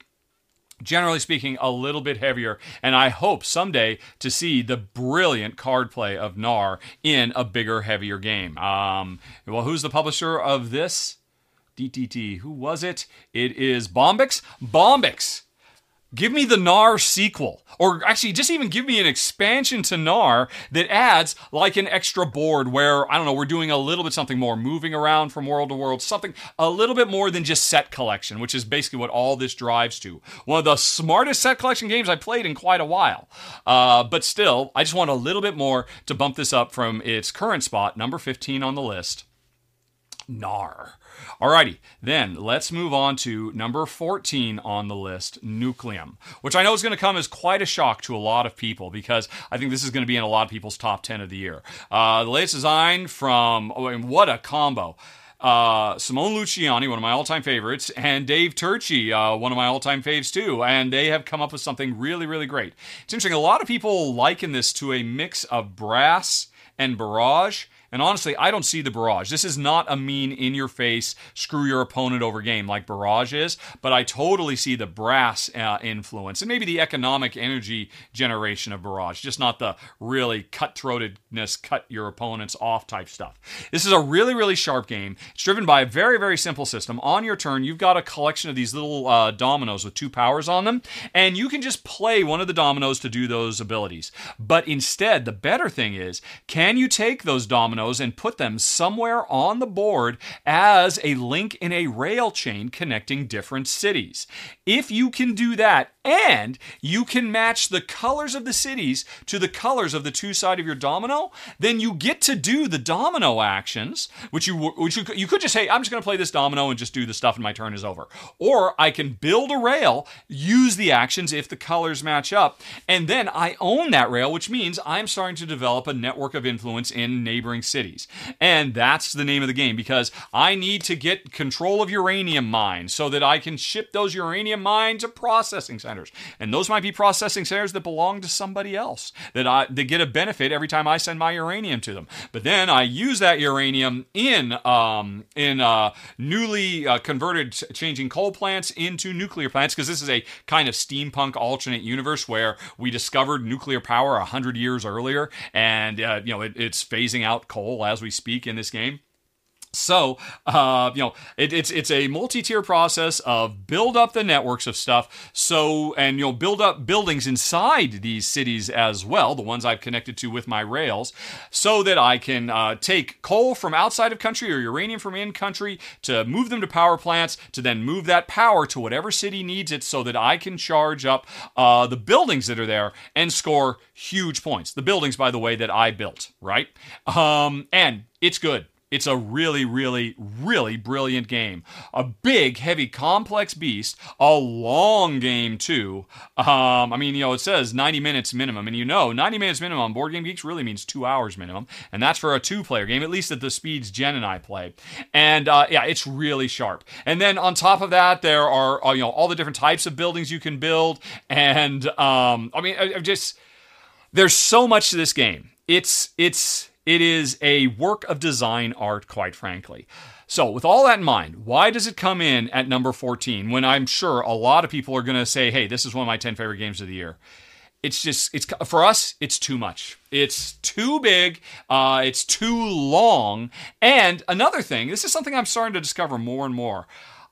generally speaking, a little bit heavier. And I hope someday to see the brilliant card play of Knarr in a bigger, heavier game. Um, well, who's the publisher of this? DTT. Who was it? It is Bombyx. Bombyx Give me the Knarr sequel. Or actually, just even give me an expansion to Knarr that adds like an extra board where, I don't know, we're doing a little bit something more, moving around from world to world, something a little bit more than just set collection, which is basically what all this drives to. One of the smartest set collection games I've played in quite a while. Uh, but still, I just want a little bit more to bump this up from its current spot, number 15 on the list. Knarr. Alrighty, then let's move on to number 14 on the list, Nucleum, which I know is going to come as quite a shock to a lot of people because I think this is going to be in a lot of people's top 10 of the year. Uh, the latest design from, oh, and what a combo. uh, Simone Luciani, one of my all-time favorites, and Dave Turczi, uh, one of my all-time faves too, and they have come up with something really, really great. It's interesting. A lot of people liken this to a mix of brass and barrage. And honestly, I don't see the barrage. This is not a mean, in your face, screw your opponent over game like barrage is, but I totally see the brass uh, influence and maybe the economic energy generation of barrage, just not the really cutthroatedness, cut your opponents off type stuff. This is a really, really sharp game. It's driven by a very, very simple system. On your turn, you've got a collection of these little uh, dominoes with two powers on them, and you can just play one of the dominoes to do those abilities. But instead, the better thing is, can you take those dominoes? Dominoes and put them somewhere on the board as a link in a rail chain connecting different cities. If you can do that, and you can match the colors of the cities to the colors of the two side of your domino, then you get to do the domino actions, which you which you, you could just say, I'm just going to play this domino and just do the stuff and my turn is over. Or I can build a rail, use the actions if the colors match up, and then I own that rail, which means I'm starting to develop a network of influence in neighboring cities. And that's the name of the game because I need to get control of uranium mines so that I can ship those uranium mines to processing centers. And those might be processing centers that belong to somebody else that I that get a benefit every time I send my uranium to them. But then I use that uranium in um, in uh, newly uh, converted changing coal plants into nuclear plants because this is a kind of steampunk alternate universe where we discovered nuclear power a hundred years earlier, and uh, you know it, it's phasing out coal as we speak in this game. So, uh, you know, it, it's it's a multi-tier process of build up the networks of stuff. So, and you'll build up buildings inside these cities as well, the ones I've connected to with my rails, so that I can uh, take coal from outside of country or uranium from in country to move them to power plants, to then move that power to whatever city needs it, so that I can charge up uh, the buildings that are there and score huge points. The buildings, by the way, that I built, right? Um, and it's good. It's a really, really, really brilliant game. A big, heavy, complex beast. A long game, too. Um, I mean, you know, it says 90 minutes minimum. And you know, 90 minutes minimum on Board Game Geeks really means two hours minimum. And that's for a two player game, at least at the speeds Jen and I play. And uh, yeah, it's really sharp. And then on top of that, there are, uh, you know, all the different types of buildings you can build. And um, I mean, I, I just, there's so much to this game. It's, it's, it is a work of design art, quite frankly. So, with all that in mind, why does it come in at number 14 when I'm sure a lot of people are going to say, hey, this is one of my 10 favorite games of the year? It's just, it's for us, it's too much. It's too big. Uh, it's too long. And another thing, this is something I'm starting to discover more and more.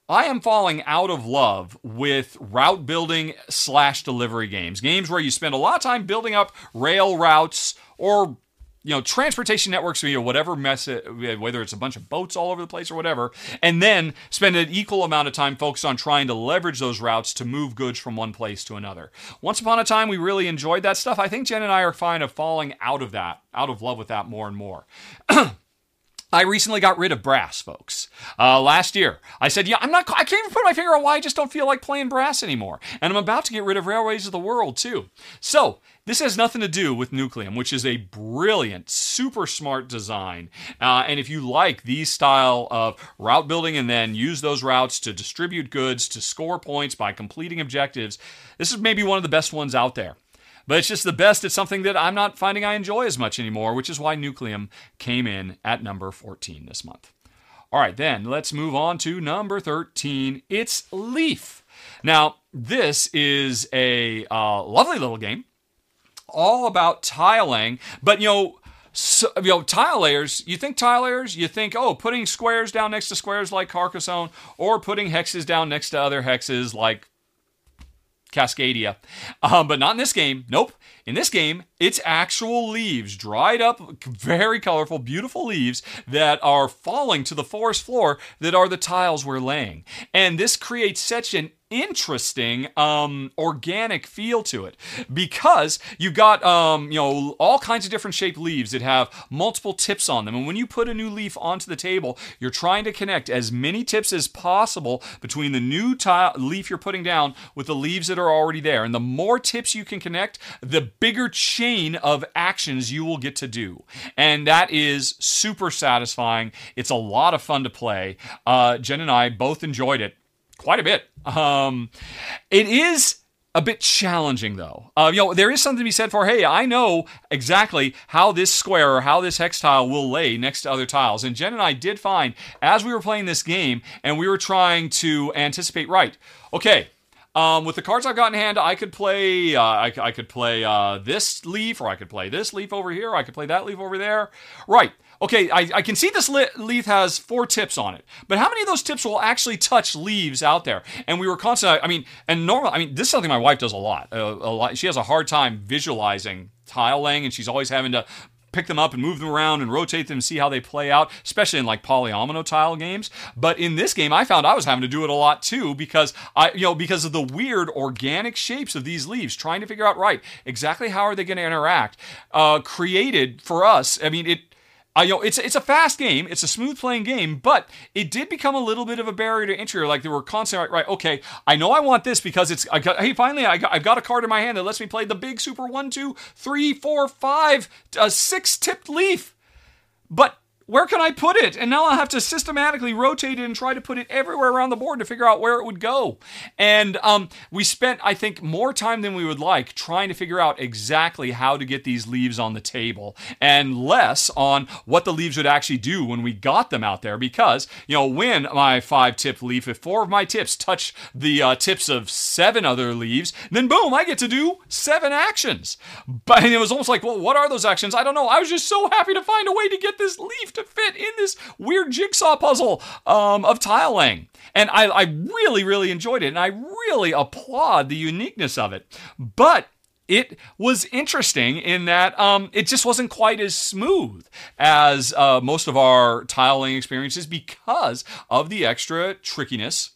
I am falling out of love with route building slash delivery games. Games where you spend a lot of time building up rail routes or you know, transportation networks, you know, whatever mess, it, whether it's a bunch of boats all over the place or whatever, and then spend an equal amount of time focused on trying to leverage those routes to move goods from one place to another. Once upon a time, we really enjoyed that stuff. I think Jen and I are kind of falling out of that, out of love with that more and more. I recently got rid of brass, folks. Uh, last year, I said, "Yeah, I'm not. I can't even put my finger on why I just don't feel like playing brass anymore." And I'm about to get rid of Railways of the World too. So this has nothing to do with Nucleum, which is a brilliant, super smart design. Uh, and if you like these style of route building and then use those routes to distribute goods to score points by completing objectives, this is maybe one of the best ones out there. But it's just the best. It's something that I'm not finding I enjoy as much anymore, which is why Nucleum came in at number 14 this month. All right, then let's move on to number 13. It's Leaf. Now, this is a uh, lovely little game, all about tiling, but you know, so, you know, tile layers, you think tile layers, you think, oh, putting squares down next to squares like Carcassonne, or putting hexes down next to other hexes like Cascadia. Um, but not in this game. Nope. In this game, it's actual leaves, dried up, very colorful, beautiful leaves that are falling to the forest floor that are the tiles we're laying. And this creates such an interesting um, organic feel to it. Because you've got um, you know all kinds of different shaped leaves that have multiple tips on them. And when you put a new leaf onto the table you're trying to connect as many tips as possible between the new tile leaf you're putting down with the leaves that are already there. And the more tips you can connect the bigger chain of actions you will get to do. And that is super satisfying. It's a lot of fun to play. Uh, jen and i both enjoyed it quite a bit. Um, it is a bit challenging though. Uh, you know, there is something to be said for, hey, I know exactly how this square or how this hex tile will lay next to other tiles. And Jen and I did find as we were playing this game and we were trying to anticipate, right, okay, um, with the cards I've got in hand, I could play. Uh, I, I, could play uh, this leaf, or I could play this leaf over here. I could play that leaf over there. Right okay, I, I can see this leaf has four tips on it, but how many of those tips will actually touch leaves out there? And we were constantly, I mean, and normal, I mean, this is something my wife does a lot. a lot. She has a hard time visualizing tile laying, and she's always having to pick them up and move them around and rotate them and see how they play out, especially in like polyomino tile games. But in this game, I found I was having to do it a lot too because I, you know, because of the weird organic shapes of these leaves, trying to figure out right exactly how are they going to interact. Uh, created for us, I mean, it uh, you know, it's it's a fast game, it's a smooth playing game, but it did become a little bit of a barrier to entry. Like there were constant right, right, okay, I know I want this because it's. I got, hey, finally, I got, I've got a card in my hand that lets me play the big super one, two, three, four, five, uh, six tipped leaf, but where can I put it? And now I'll have to systematically rotate it and try to put it everywhere around the board to figure out where it would go. And um, we spent, I think, more time than we would like trying to figure out exactly how to get these leaves on the table and less on what the leaves would actually do when we got them out there. Because, you know, when my five tip leaf, if four of my tips touch the uh, tips of seven other leaves, then boom, I get to do seven actions. But it was almost like, well, what are those actions? I don't know. I was just so happy to find a way to get this leaf to fit in this weird jigsaw puzzle um, of tile laying. And I, I really, really enjoyed it. And I really applaud the uniqueness of it. But it was interesting in that um, it just wasn't quite as smooth as uh, most of our tiling experiences because of the extra trickiness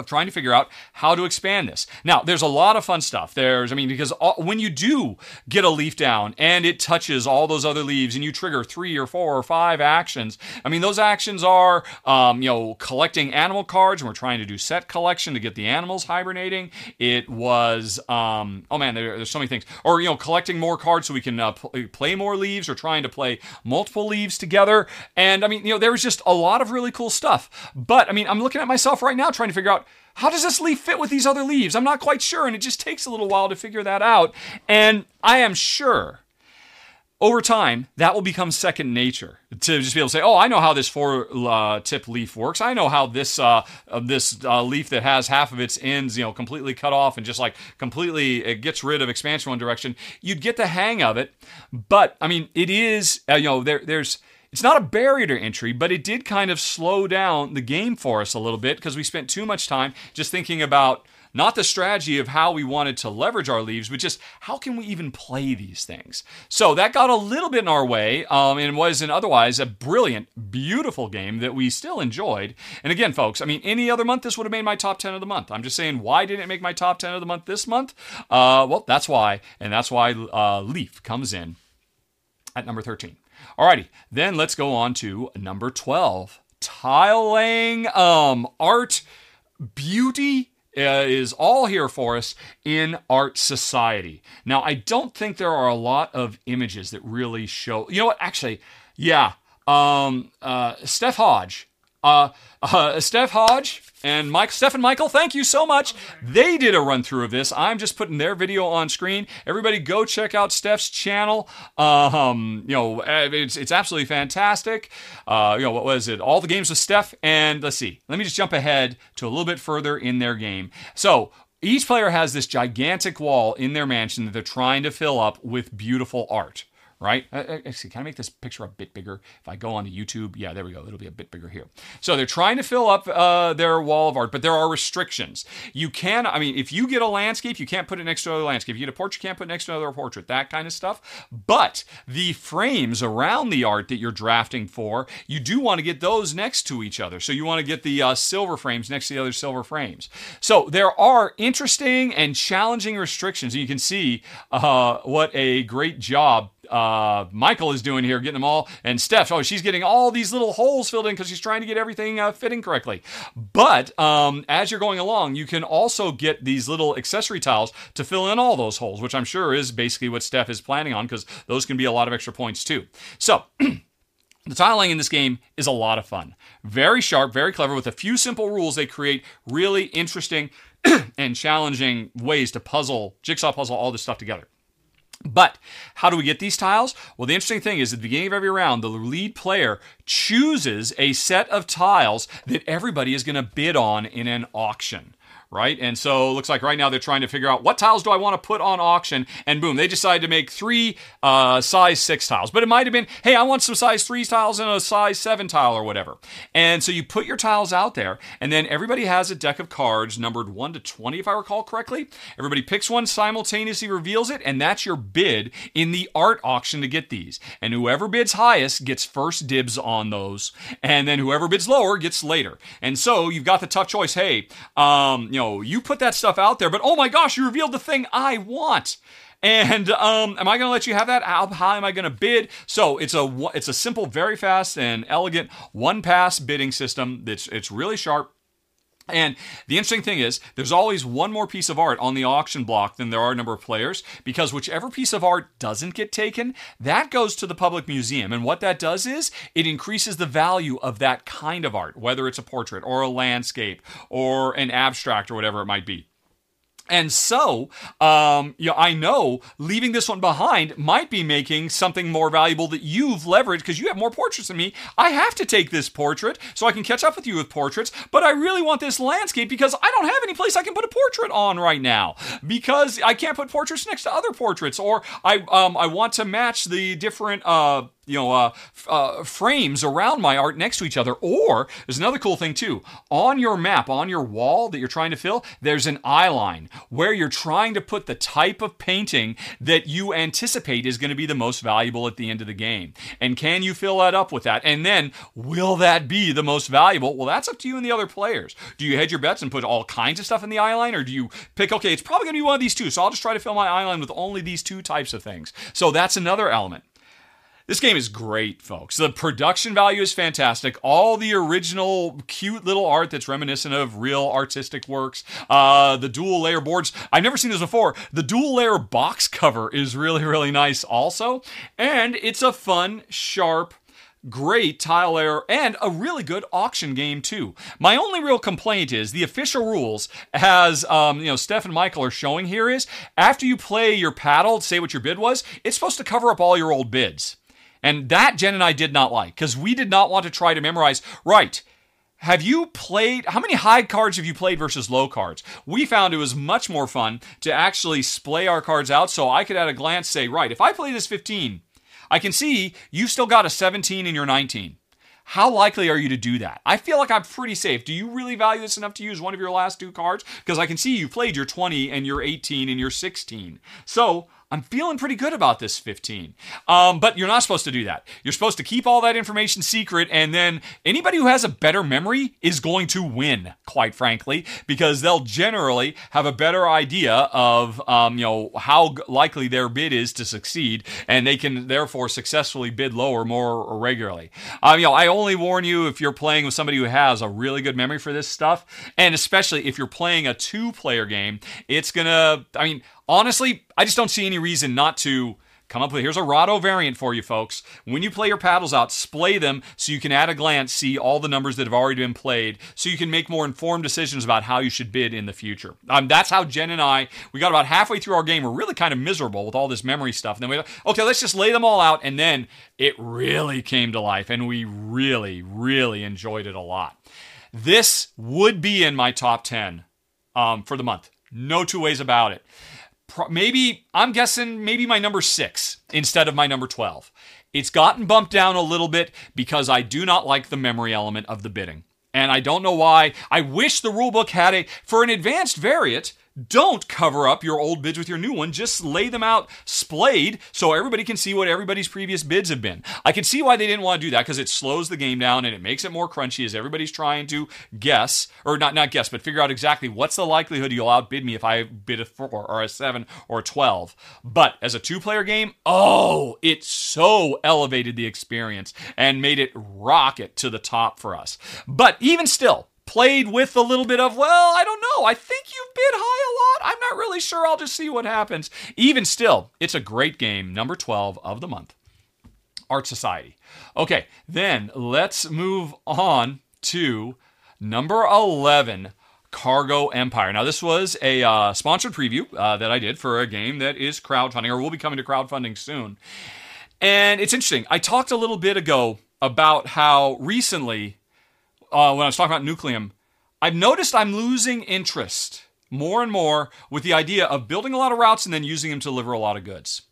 of trying to figure out how to expand this. Now, there's a lot of fun stuff. There's, I mean, because all, when you do get a leaf down and it touches all those other leaves and you trigger three or four or five actions, I mean, those actions are, um, you know, collecting animal cards, and we're trying to do set collection to get the animals hibernating. It was, um, oh man, there, there's so many things. Or, you know, collecting more cards so we can uh, pl- play more leaves or trying to play multiple leaves together. And I mean, you know, there was just a lot of really cool stuff. But I mean, I'm looking at myself right now trying to figure out how does this leaf fit with these other leaves? I'm not quite sure, and it just takes a little while to figure that out. And I am sure over time that will become second nature to just be able to say, "Oh, I know how this four uh, tip leaf works. I know how this uh, uh, this uh, leaf that has half of its ends, you know, completely cut off and just like completely it gets rid of expansion one direction. You'd get the hang of it, but I mean, it is uh, you know there there's it's not a barrier to entry, but it did kind of slow down the game for us a little bit because we spent too much time just thinking about not the strategy of how we wanted to leverage our leaves, but just how can we even play these things. So that got a little bit in our way, um, and was an otherwise a brilliant, beautiful game that we still enjoyed. And again, folks, I mean, any other month this would have made my top ten of the month. I'm just saying, why didn't it make my top ten of the month this month? Uh, well, that's why, and that's why uh, Leaf comes in at number thirteen. Alrighty, then let's go on to number 12. Tile laying, um, art, beauty uh, is all here for us in art society. Now, I don't think there are a lot of images that really show. You know what? Actually, yeah. Um, uh, Steph Hodge. Uh, uh, Steph Hodge and Mike, Steph and Michael, thank you so much. They did a run through of this. I'm just putting their video on screen. Everybody, go check out Steph's channel. Um, you know, eh, it's it's absolutely fantastic. Uh, you know, what was it? All the games with Steph. And let's see. Let me just jump ahead to a little bit further in their game. So each player has this gigantic wall in their mansion that they're trying to fill up with beautiful art right? Uh, uh, actually, can I make this picture a bit bigger? If I go onto YouTube, yeah, there we go. It'll be a bit bigger here. So they're trying to fill up uh, their wall of art, but there are restrictions. You can, I mean, if you get a landscape, you can't put it next to another landscape. If you get a portrait, you can't put next to another portrait, that kind of stuff. But the frames around the art that you're drafting for, you do want to get those next to each other. So you want to get the uh, silver frames next to the other silver frames. So there are interesting and challenging restrictions. You can see uh, what a great job uh, Michael is doing here, getting them all, and Steph, oh, she's getting all these little holes filled in because she's trying to get everything uh, fitting correctly. But um, as you're going along, you can also get these little accessory tiles to fill in all those holes, which I'm sure is basically what Steph is planning on because those can be a lot of extra points too. So, The tiling in this game is a lot of fun. Very sharp, very clever. With a few simple rules, they create really interesting and challenging ways to puzzle, jigsaw puzzle all this stuff together. But how do we get these tiles? Well, the interesting thing is at the beginning of every round, the lead player chooses a set of tiles that everybody is going to bid on in an auction right? And so it looks like right now they're trying to figure out what tiles do I want to put on auction, and boom, they decide to make three uh, size six tiles. But it might have been, hey, I want some size three tiles and a size seven tile or whatever. And so you put your tiles out there, and then everybody has a deck of cards numbered one to twenty, if I recall correctly. Everybody picks one, simultaneously reveals it, and that's your bid in the art auction to get these. And whoever bids highest gets first dibs on those, and then whoever bids lower gets later. And so you've got the tough choice. Hey, um, you know, you put that stuff out there, but oh my gosh, you revealed the thing I want. And um, am I going to let you have that? How high am I going to bid? So it's a it's a simple, very fast and elegant one pass bidding system. That's it's really sharp. And the interesting thing is, there's always one more piece of art on the auction block than there are number of players, because whichever piece of art doesn't get taken, that goes to the public museum. And what that does is, it increases the value of that kind of art, whether it's a portrait or a landscape or an abstract or whatever it might be. And so, um, you know, I know leaving this one behind might be making something more valuable that you've leveraged because you have more portraits than me. I have to take this portrait so I can catch up with you with portraits, but I really want this landscape because I don't have any place I can put a portrait on right now because I can't put portraits next to other portraits, or I um, I want to match the different uh, you know uh, uh, frames around my art next to each other. Or there's another cool thing too. On your map, on your wall that you're trying to fill, there's an eye line where you're trying to put the type of painting that you anticipate is going to be the most valuable at the end of the game. And can you fill that up with that? And then will that be the most valuable? Well, that's up to you and the other players. Do you hedge your bets and put all kinds of stuff in the eye line, or do you pick? Okay, it's probably going to be one of these two, so I'll just try to fill my eye line with only these two types of things. So that's another element. This game is great, folks. The production value is fantastic. All the original cute little art that's reminiscent of real artistic works. Uh, the dual layer boards. I've never seen this before. The dual layer box cover is really, really nice also. And it's a fun, sharp, great tile layer and a really good auction game too. My only real complaint is the official rules, as um, you know, Steph and Michael are showing here, is after you play your paddle, say what your bid was, it's supposed to cover up all your old bids. And that Jen and I did not like because we did not want to try to memorize, right, have you played how many high cards have you played versus low cards we found it was much more fun to actually splay our cards out so i could at a glance say right if i play this 15 i can see you've still got a 17 and your 19 how likely are you to do that? I feel like I'm pretty safe. Do you really value this enough to use one of your last two cards? Because I can see you played your 20 and your 18 and your 16. So I'm feeling pretty good about this 15. Um, but you're not supposed to do that. You're supposed to keep all that information secret, and then anybody who has a better memory is going to win, quite frankly, because they'll generally have a better idea of um, you know how likely their bid is to succeed, and they can therefore successfully bid lower more regularly. Um, you know, I only warn you if you're playing with somebody who has a really good memory for this stuff, and especially if you're playing a two-player game, it's gonna. I mean honestly, I just don't see any reason not to come up with here's a Rahdo variant for you folks. When you play your paddles out, splay them so you can at a glance see all the numbers that have already been played so you can make more informed decisions about how you should bid in the future. Um, that's how Jen and I, we got about halfway through our game. We're really kind of miserable with all this memory stuff. And then we okay, let's just lay them all out. And then it really came to life and we really, really enjoyed it a lot. This would be in my top 10 um, for the month. No two ways about it. Maybe I'm guessing maybe my number six instead of my number 12. It's gotten bumped down a little bit because I do not like the memory element of the bidding. And I don't know why. I wish the rulebook had a, for an advanced variant, don't cover up your old bids with your new one. Just lay them out splayed so everybody can see what everybody's previous bids have been. I can see why they didn't want to do that because it slows the game down and it makes it more crunchy as everybody's trying to guess, or not not guess, but figure out exactly what's the likelihood you'll outbid me if I bid a four or a seven or a 12. But as a two player game, oh, it so elevated the experience and made it rocket to the top for us. But even still, played with a little bit of, well, I don't know. I think you've bid high a lot. I'm not really sure. I'll just see what happens. Even still, it's a great game, number 12 of the month. Art Society. Okay, then let's move on to number 11. Cargo Empire. Now, this was a uh, sponsored preview uh, that I did for a game that is crowdfunding or will be coming to crowdfunding soon. And it's interesting. I talked a little bit ago about how recently uh, when I was talking about Nucleum, I've noticed I'm losing interest more and more with the idea of building a lot of routes and then using them to deliver a lot of goods.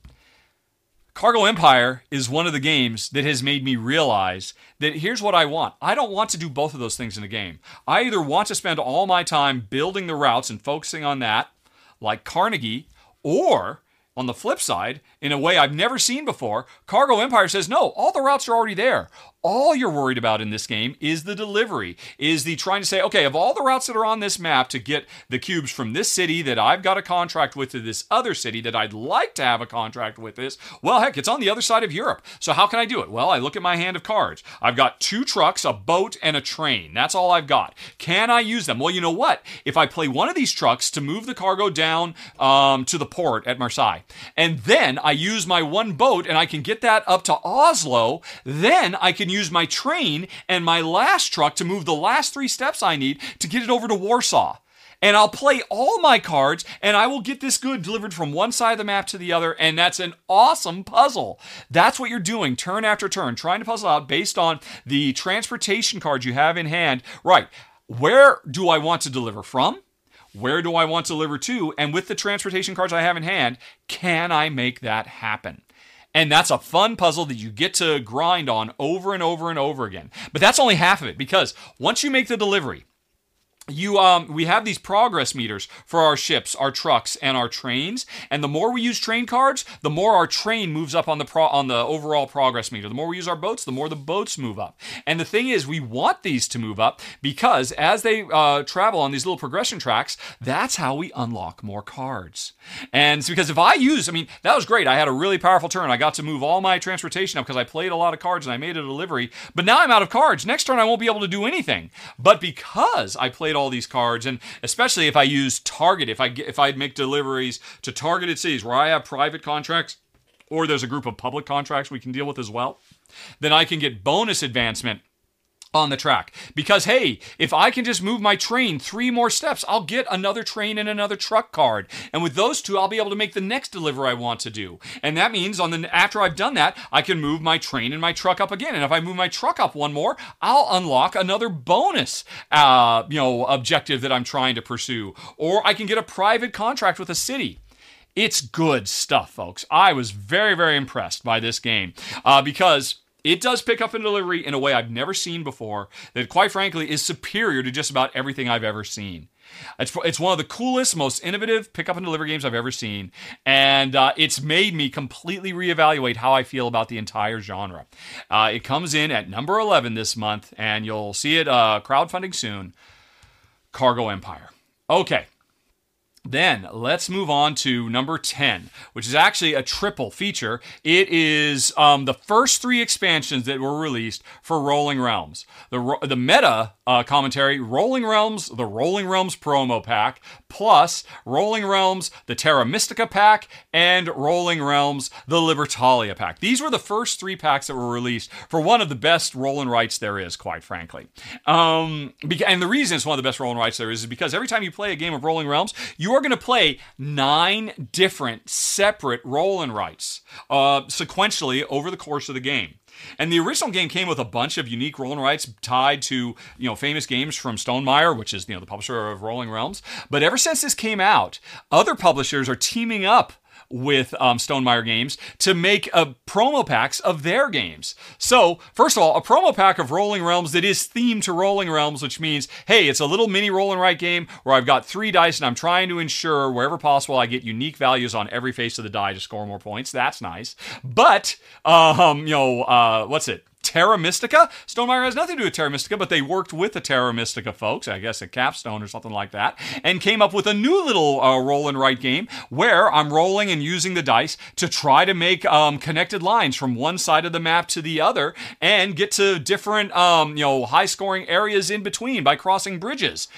Cargo Empire is one of the games that has made me realize that here's what I want. I don't want to do both of those things in a game. I either want to spend all my time building the routes and focusing on that, like Carnegie, or on the flip side, in a way I've never seen before, Cargo Empire says, no, all the routes are already there all you're worried about in this game is the delivery, is the trying to say, okay, of all the routes that are on this map to get the cubes from this city that I've got a contract with to this other city that I'd like to have a contract with this, well, heck, it's on the other side of Europe. So how can I do it? Well, I look at my hand of cards. I've got two trucks, a boat, and a train. That's all I've got. Can I use them? Well, you know what? If I play one of these trucks to move the cargo down um, to the port at Marseille, and then I use my one boat and I can get that up to Oslo, then I can use my train and my last truck to move the last three steps I need to get it over to Warsaw. And I'll play all my cards and I will get this good delivered from one side of the map to the other. And that's an awesome puzzle. That's what you're doing turn after turn, trying to puzzle out based on the transportation cards you have in hand. Right. Where do I want to deliver from? Where do I want to deliver to? And with the transportation cards I have in hand, can I make that happen? And that's a fun puzzle that you get to grind on over and over and over again. But that's only half of it because once you make the delivery, you um we have these progress meters for our ships our trucks and our trains. And the more we use train cards the more our train moves up on the pro on the overall progress meter. The more we use our boats the more the boats move up. And the thing is we want these to move up because as they uh, travel on these little progression tracks that's how we unlock more cards. And because if i use i mean that was great. I had a really powerful turn. I got to move all my transportation up because i played a lot of cards and i made a delivery. But now i'm out of cards. Next turn i won't be able to do anything. But because i played all these cards, and especially if I use target, if I if I make deliveries to targeted cities where I have private contracts, or there's a group of public contracts we can deal with as well, then I can get bonus advancement on the track. Because, hey, if I can just move my train three more steps, I'll get another train and another truck card. And with those two, I'll be able to make the next delivery I want to do. And that means on the after I've done that, I can move my train and my truck up again. And if I move my truck up one more, I'll unlock another bonus, uh, you know, objective that I'm trying to pursue. Or I can get a private contract with a city. It's good stuff, folks. I was very, very impressed by this game uh, because it does pick up and delivery in a way I've never seen before that, quite frankly, is superior to just about everything I've ever seen. It's, it's one of the coolest, most innovative pickup and delivery games I've ever seen. And uh, it's made me completely reevaluate how I feel about the entire genre. Uh, it comes in at number 11 this month, and you'll see it uh, crowdfunding soon Cargo Empire. Okay, then let's move on to number 10, which is actually a triple feature. It is um, the first three expansions that were released for Rolling Realms. The, the meta uh, commentary Rolling Realms, the Rolling Realms promo pack, plus Rolling Realms, the Terra Mystica pack, and Rolling Realms, the Libertalia pack. These were the first three packs that were released for one of the best roll and writes there is, quite frankly. Um, and the reason it's one of the best roll and writes there is, is because every time you play a game of Rolling Realms, you you are going to play nine different separate roll and writes uh, sequentially over the course of the game. And the original game came with a bunch of unique roll and writes tied to, you know, famous games from Stonemaier, which is, you know, the publisher of Rolling Realms. But ever since this came out, other publishers are teaming up with um, Stonemaier Games to make a promo packs of their games. So, first of all, a promo pack of Rolling Realms that is themed to Rolling Realms, which means, hey, it's a little mini roll and write game where I've got three dice and I'm trying to ensure wherever possible I get unique values on every face of the die to score more points. That's nice. But, um, you know, uh, what's it? Terra Mystica. Stonemaier has nothing to do with Terra Mystica, but they worked with the Terra Mystica folks, I guess at Capstone or something like that, and came up with a new little uh, roll and write game where I'm rolling and using the dice to try to make um, connected lines from one side of the map to the other and get to different, um, you know, high scoring areas in between by crossing bridges.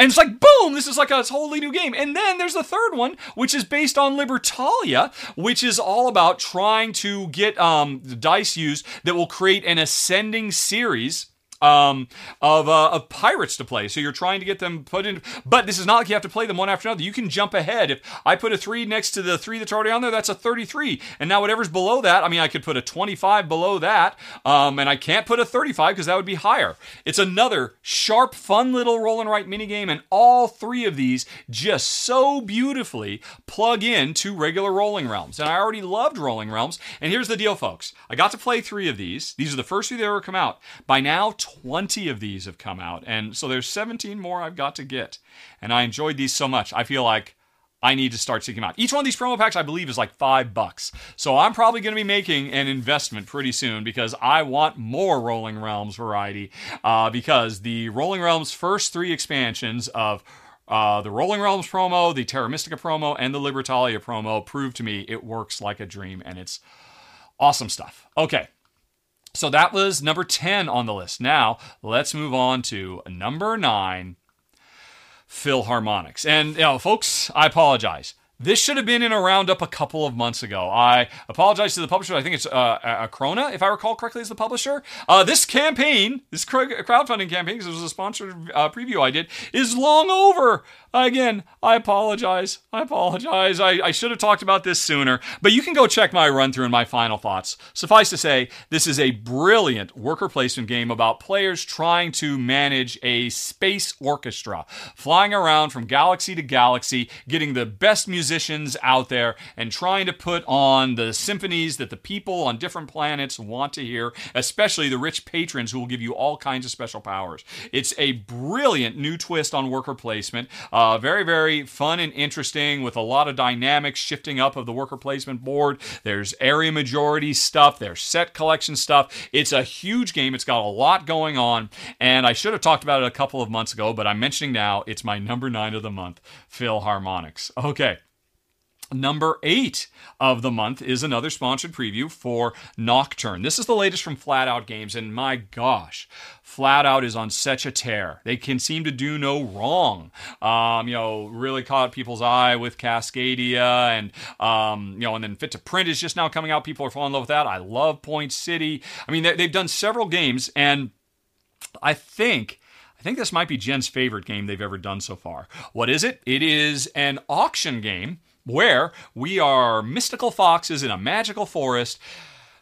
And it's like, boom, this is like a totally new game. And then there's the third one, which is based on Libertalia, which is all about trying to get um, dice used that will create an ascending series um, of, uh, of pirates to play. So you're trying to get them put in. But this is not like you have to play them one after another. You can jump ahead. If I put a three next to the three that's already on there, that's a 33. And now whatever's below that, I mean, I could put a 25 below that, um, and I can't put a 35 because that would be higher. It's another sharp, fun little roll and write mini game, and all three of these just so beautifully plug in to regular Rolling Realms. And I already loved Rolling Realms. And here's the deal, folks. I got to play three of these. These are the first three that ever come out. By now, 20 of these have come out. And so there's 17 more I've got to get. And I enjoyed these so much. I feel like I need to start seeking them out. Each one of these promo packs, I believe, is like five bucks. So I'm probably going to be making an investment pretty soon because I want more Rolling Realms variety. Uh, because the Rolling Realms first three expansions of uh, the Rolling Realms promo, the Terra Mystica promo, and the Libertalia promo proved to me it works like a dream and it's awesome stuff. Okay, so that was number 10 on the list. Now, let's move on to number 9 Philharmonix. And, you know, folks, I apologize. This should have been in a roundup a couple of months ago. I apologize to the publisher. I think it's uh, Acrona, if I recall correctly, is the publisher. Uh, this campaign, this crowdfunding campaign, because it was a sponsored uh, preview I did, is long over. Again, I apologize. I apologize. I, I should have talked about this sooner, but you can go check my run through and my final thoughts. Suffice to say, this is a brilliant worker placement game about players trying to manage a space orchestra, flying around from galaxy to galaxy, getting the best musicians out there, and trying to put on the symphonies that the people on different planets want to hear, especially the rich patrons who will give you all kinds of special powers. It's a brilliant new twist on worker placement. Uh, very, very fun and interesting with a lot of dynamics shifting up of the worker placement board. There's area majority stuff, there's set collection stuff. It's a huge game. It's got a lot going on. And I should have talked about it a couple of months ago, but I'm mentioning now it's my number nine of the month, Philharmonix. Okay. Number eight of the month is another sponsored preview for Nocturne. This is the latest from Flat Out Games, and my gosh, Flat Out is on such a tear. They can seem to do no wrong. Um, you know, really caught people's eye with Cascadia, and um, you know, and then Fit to Print is just now coming out. People are falling in love with that. I love Point City. I mean, they, they've done several games, and I think. I think this might be Jen's favorite game they've ever done so far. What is it? It is an auction game where we are mystical foxes in a magical forest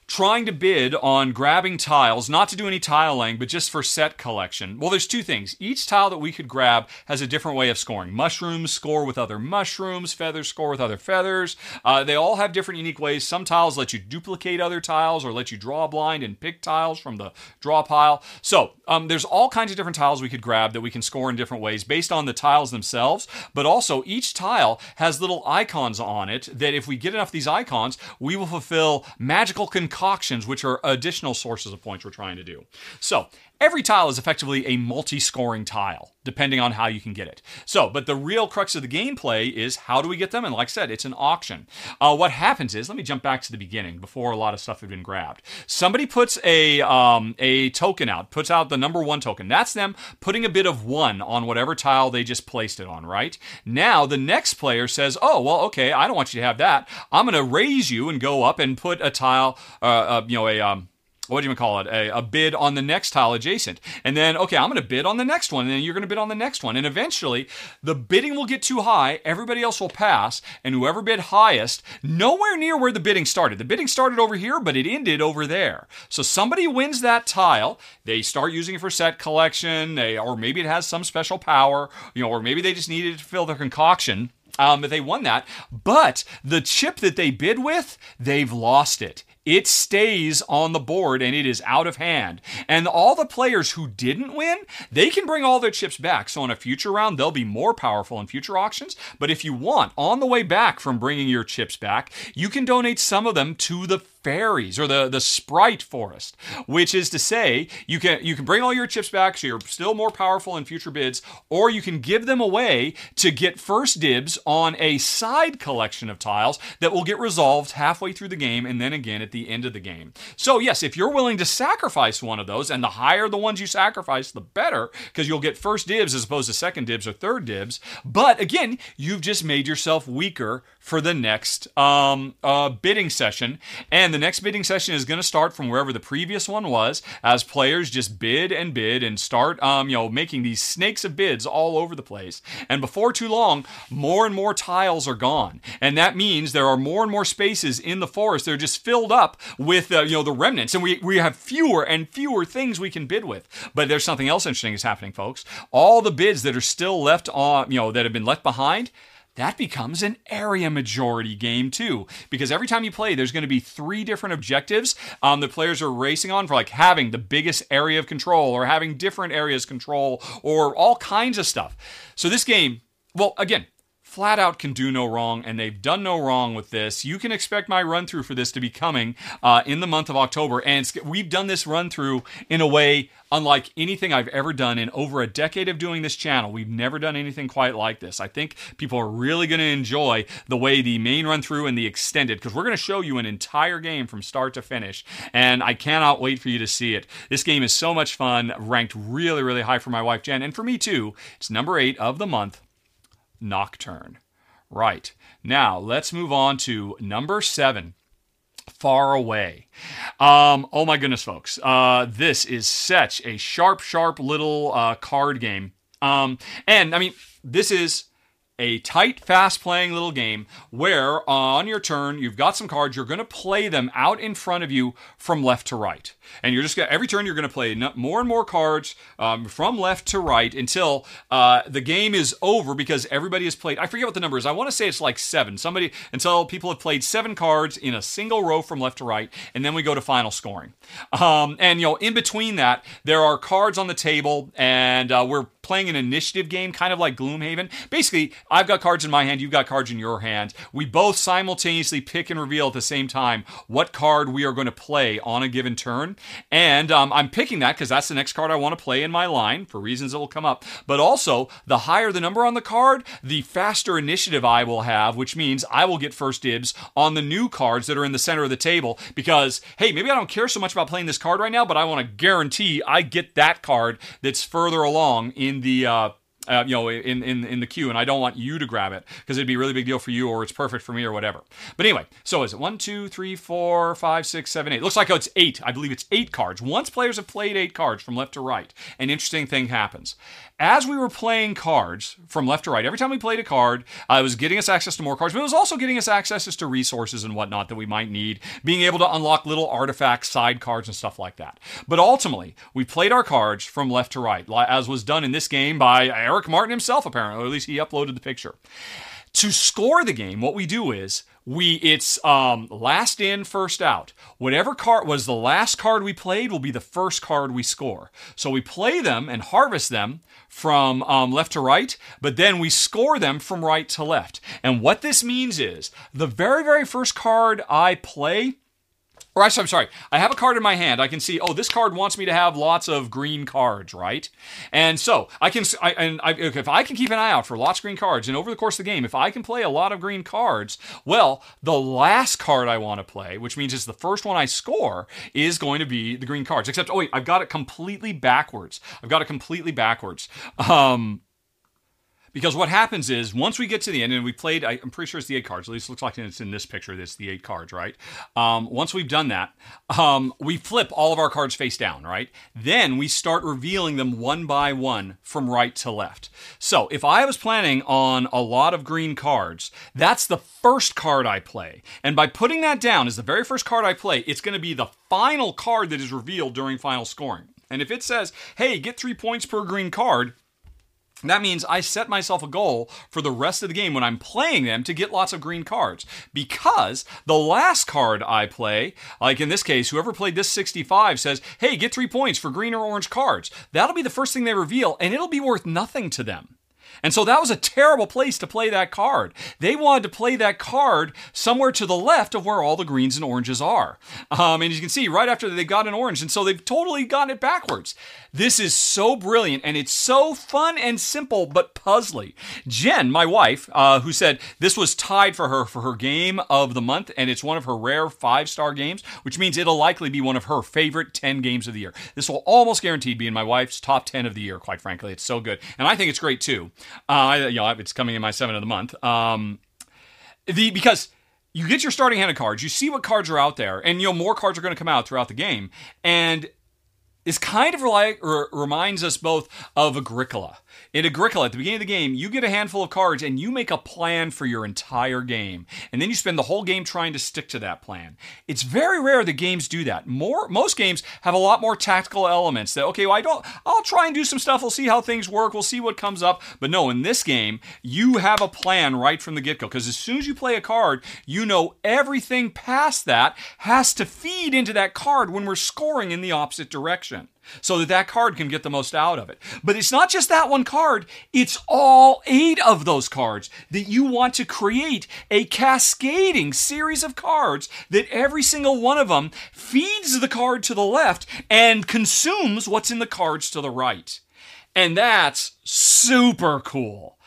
trying to bid on grabbing tiles, not to do any tile laying, but just for set collection. Well, there's two things. Each tile that we could grab has a different way of scoring. Mushrooms score with other mushrooms, feathers score with other feathers. Uh, they all have different unique ways. Some tiles let you duplicate other tiles or let you draw blind and pick tiles from the draw pile. So um, there's all kinds of different tiles we could grab that we can score in different ways based on the tiles themselves, but also each tile has little icons on it that if we get enough of these icons, we will fulfill magical concoctions concoctions, which are additional sources of points we're trying to do. So every tile is effectively a multi-scoring tile, depending on how you can get it. So, but the real crux of the gameplay is how do we get them? And like I said, it's an auction. Uh, what happens is, let me jump back to the beginning before a lot of stuff had been grabbed. Somebody puts a um, a token out, puts out the number one token. That's them putting a bit of one on whatever tile they just placed it on. Right now, the next player says, "Oh, well, okay, I don't want you to have that. I'm going to raise you and go up and put a tile, uh, uh, you know, a um, what do you call it? A, a, bid on the next tile adjacent. And then, okay, I'm going to bid on the next one. And then you're going to bid on the next one. And eventually, the bidding will get too high. Everybody else will pass. And whoever bid highest, nowhere near where the bidding started. The bidding started over here, but it ended over there. So somebody wins that tile. They start using it for set collection. They, or maybe it has some special power, you know, or maybe they just needed to fill their concoction. Um, but they won that. But the chip that they bid with, they've lost it it stays on the board and it is out of hand. And all the players who didn't win, they can bring all their chips back. So in a future round, they'll be more powerful in future auctions. But if you want, on the way back from bringing your chips back, you can donate some of them to the fairies or the the sprite forest, which is to say you can you can bring all your chips back so you're still more powerful in future bids, or you can give them away to get first dibs on a side collection of tiles that will get resolved halfway through the game and then again at the end of the game. So yes, if you're willing to sacrifice one of those, and the higher the ones you sacrifice, the better, because you'll get first dibs as opposed to second dibs or third dibs. But again, you've just made yourself weaker for the next um, uh, bidding session. And the next bidding session is going to start from wherever the previous one was, as players just bid and bid and start, um, you know, making these snakes of bids all over the place. And before too long, more and more tiles are gone, and that means there are more and more spaces in the forest. They're just filled up with, uh, you know, the remnants, and we we have fewer and fewer things we can bid with. But there's something else interesting is happening, folks. All the bids that are still left on, you know, that have been left behind that becomes an area majority game too. Because every time you play, there's going to be three different objectives um, the players are racing on for like having the biggest area of control or having different areas control or all kinds of stuff. So this game, well, again, flat out can do no wrong, and they've done no wrong with this. You can expect my run through for this to be coming uh, in the month of October, and we've done this run through in a way unlike anything I've ever done in over a decade of doing this channel. We've never done anything quite like this. I think people are really going to enjoy the way the main run through and the extended, because we're going to show you an entire game from start to finish, and I cannot wait for you to see it. This game is so much fun, ranked really, really high for my wife Jen, and for me too. It's number eight of the month. Nocturne. Right. Now, let's move on to number seven. Faraway. Um, oh my goodness, folks. Uh, this is such a sharp, sharp little uh, card game. Um, and I mean, this is a tight, fast playing little game where on your turn you've got some cards. You're going to play them out in front of you from left to right, and you're just gonna, every turn you're going to play more and more cards um, from left to right until uh, the game is over because everybody has played. I forget what the number is. I want to say it's like seven. Somebody until people have played seven cards in a single row from left to right, and then we go to final scoring. Um, and you know, in between that, there are cards on the table, and uh, we're playing an initiative game, kind of like Gloomhaven. Basically, I've got cards in my hand, you've got cards in your hand. We both simultaneously pick and reveal at the same time what card we are going to play on a given turn. And um, I'm picking that because that's the next card I want to play in my line for reasons that will come up. But also, the higher the number on the card, the faster initiative I will have, which means I will get first dibs on the new cards that are in the center of the table. Because, hey, maybe I don't care so much about playing this card right now, but I want to guarantee I get that card that's further along in the uh, uh, you know, in, in, in the queue, and I don't want you to grab it because it'd be a really big deal for you, or it's perfect for me, or whatever. But anyway, so is it one, two, three, four, five, six, seven, eight? Looks like it's eight. I believe it's eight cards. Once players have played eight cards from left to right, an interesting thing happens as we were playing cards from left to right, every time we played a card, uh, it was getting us access to more cards, but it was also getting us access to resources and whatnot that we might need, being able to unlock little artifacts, side cards, and stuff like that. But ultimately, we played our cards from left to right, as was done in this game by Eric Martin himself, apparently, or at least he uploaded the picture. To score the game, what we do is we it's um, last in first out. Whatever card was the last card we played will be the first card we score. So we play them and harvest them from um, left to right but then we score them from right to left. And what this means is the very very first card i play or I'm sorry, I have a card in my hand. I can see, oh, this card wants me to have lots of green cards, right? And so I can, I, and I, if I can keep an eye out for lots of green cards, and over the course of the game, if I can play a lot of green cards, well, the last card I want to play, which means it's the first one I score, is going to be the green cards. Except, oh wait, I've got it completely backwards. I've got it completely backwards. Um, Because what happens is once we get to the end, and we played, I, am pretty sure it's the eight cards. At least it looks like it's in this picture. That's the eight cards, right? Um, once we've done that, um, we flip all of our cards face down, right? Then we start revealing them one by one from right to left. So if I was planning on a lot of green cards, that's the first card I play. And by putting that down as the very first card I play, it's going to be the final card that is revealed during final scoring. And if it says, hey, get three points per green card, that means I set myself a goal for the rest of the game when I'm playing them to get lots of green cards. Because the last card I play, like in this case, whoever played this 65 says, hey, get three points for green or orange cards. That'll be the first thing they reveal, and it'll be worth nothing to them. And so that was a terrible place to play that card. They wanted to play that card somewhere to the left of where all the greens and oranges are. Um, and you can see right after they got an orange, and so they've totally gotten it backwards. This is so brilliant, and it's so fun and simple, but puzzly. Jen, my wife, uh, who said this was tied for her for her game of the month, and it's one of her rare five star games, which means it'll likely be one of her favorite 10 games of the year. This will almost guaranteed be in my wife's top 10 of the year, quite frankly. It's so good. And I think it's great too. Uh, know, it's coming in my seven of the month. Um, the because you get your starting hand of cards, you see what cards are out there, and you know more cards are going to come out throughout the game, and this kind of like reminds us both of Agricola. In Agricola, at the beginning of the game, you get a handful of cards and you make a plan for your entire game. And then you spend the whole game trying to stick to that plan. It's very rare that games do that. More most games have a lot more tactical elements that, okay, well, I don't I'll try and do some stuff, we'll see how things work, we'll see what comes up. But no, in this game, you have a plan right from the get-go. Because as soon as you play a card, you know everything past that has to feed into that card when we're scoring in the opposite direction so that that card can get the most out of it. But it's not just that one card, it's all eight of those cards that you want to create a cascading series of cards that every single one of them feeds the card to the left and consumes what's in the cards to the right. And that's super cool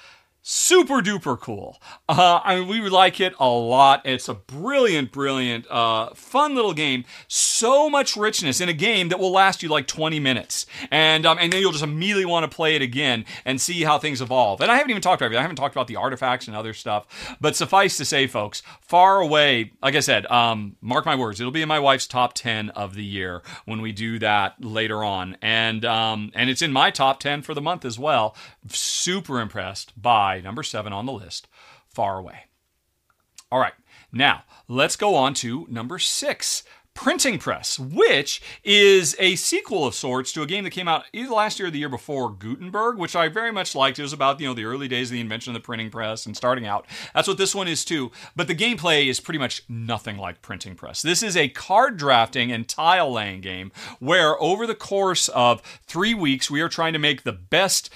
super duper cool. Uh, I mean, we like it a lot. It's a brilliant, brilliant, uh, fun little game. So much richness in a game that will last you like 20 minutes, and um, and then you'll just immediately want to play it again and see how things evolve. And I haven't even talked about it. I haven't talked about the artifacts and other stuff. But suffice to say, folks, Faraway. Like I said, um, mark my words, it'll be in my wife's top 10 of the year when we do that later on, and um, and it's in my top 10 for the month as well. Super impressed by number seven on the list, Faraway. All right, now let's go on to number six. Printing Press, which is a sequel of sorts to a game that came out either last year or the year before, Gutenberg, which I very much liked. It was about you know the early days of the invention of the printing press and starting out. That's what this one is too. But the gameplay is pretty much nothing like Printing Press. This is a card drafting and tile laying game where over the course of three weeks we are trying to make the best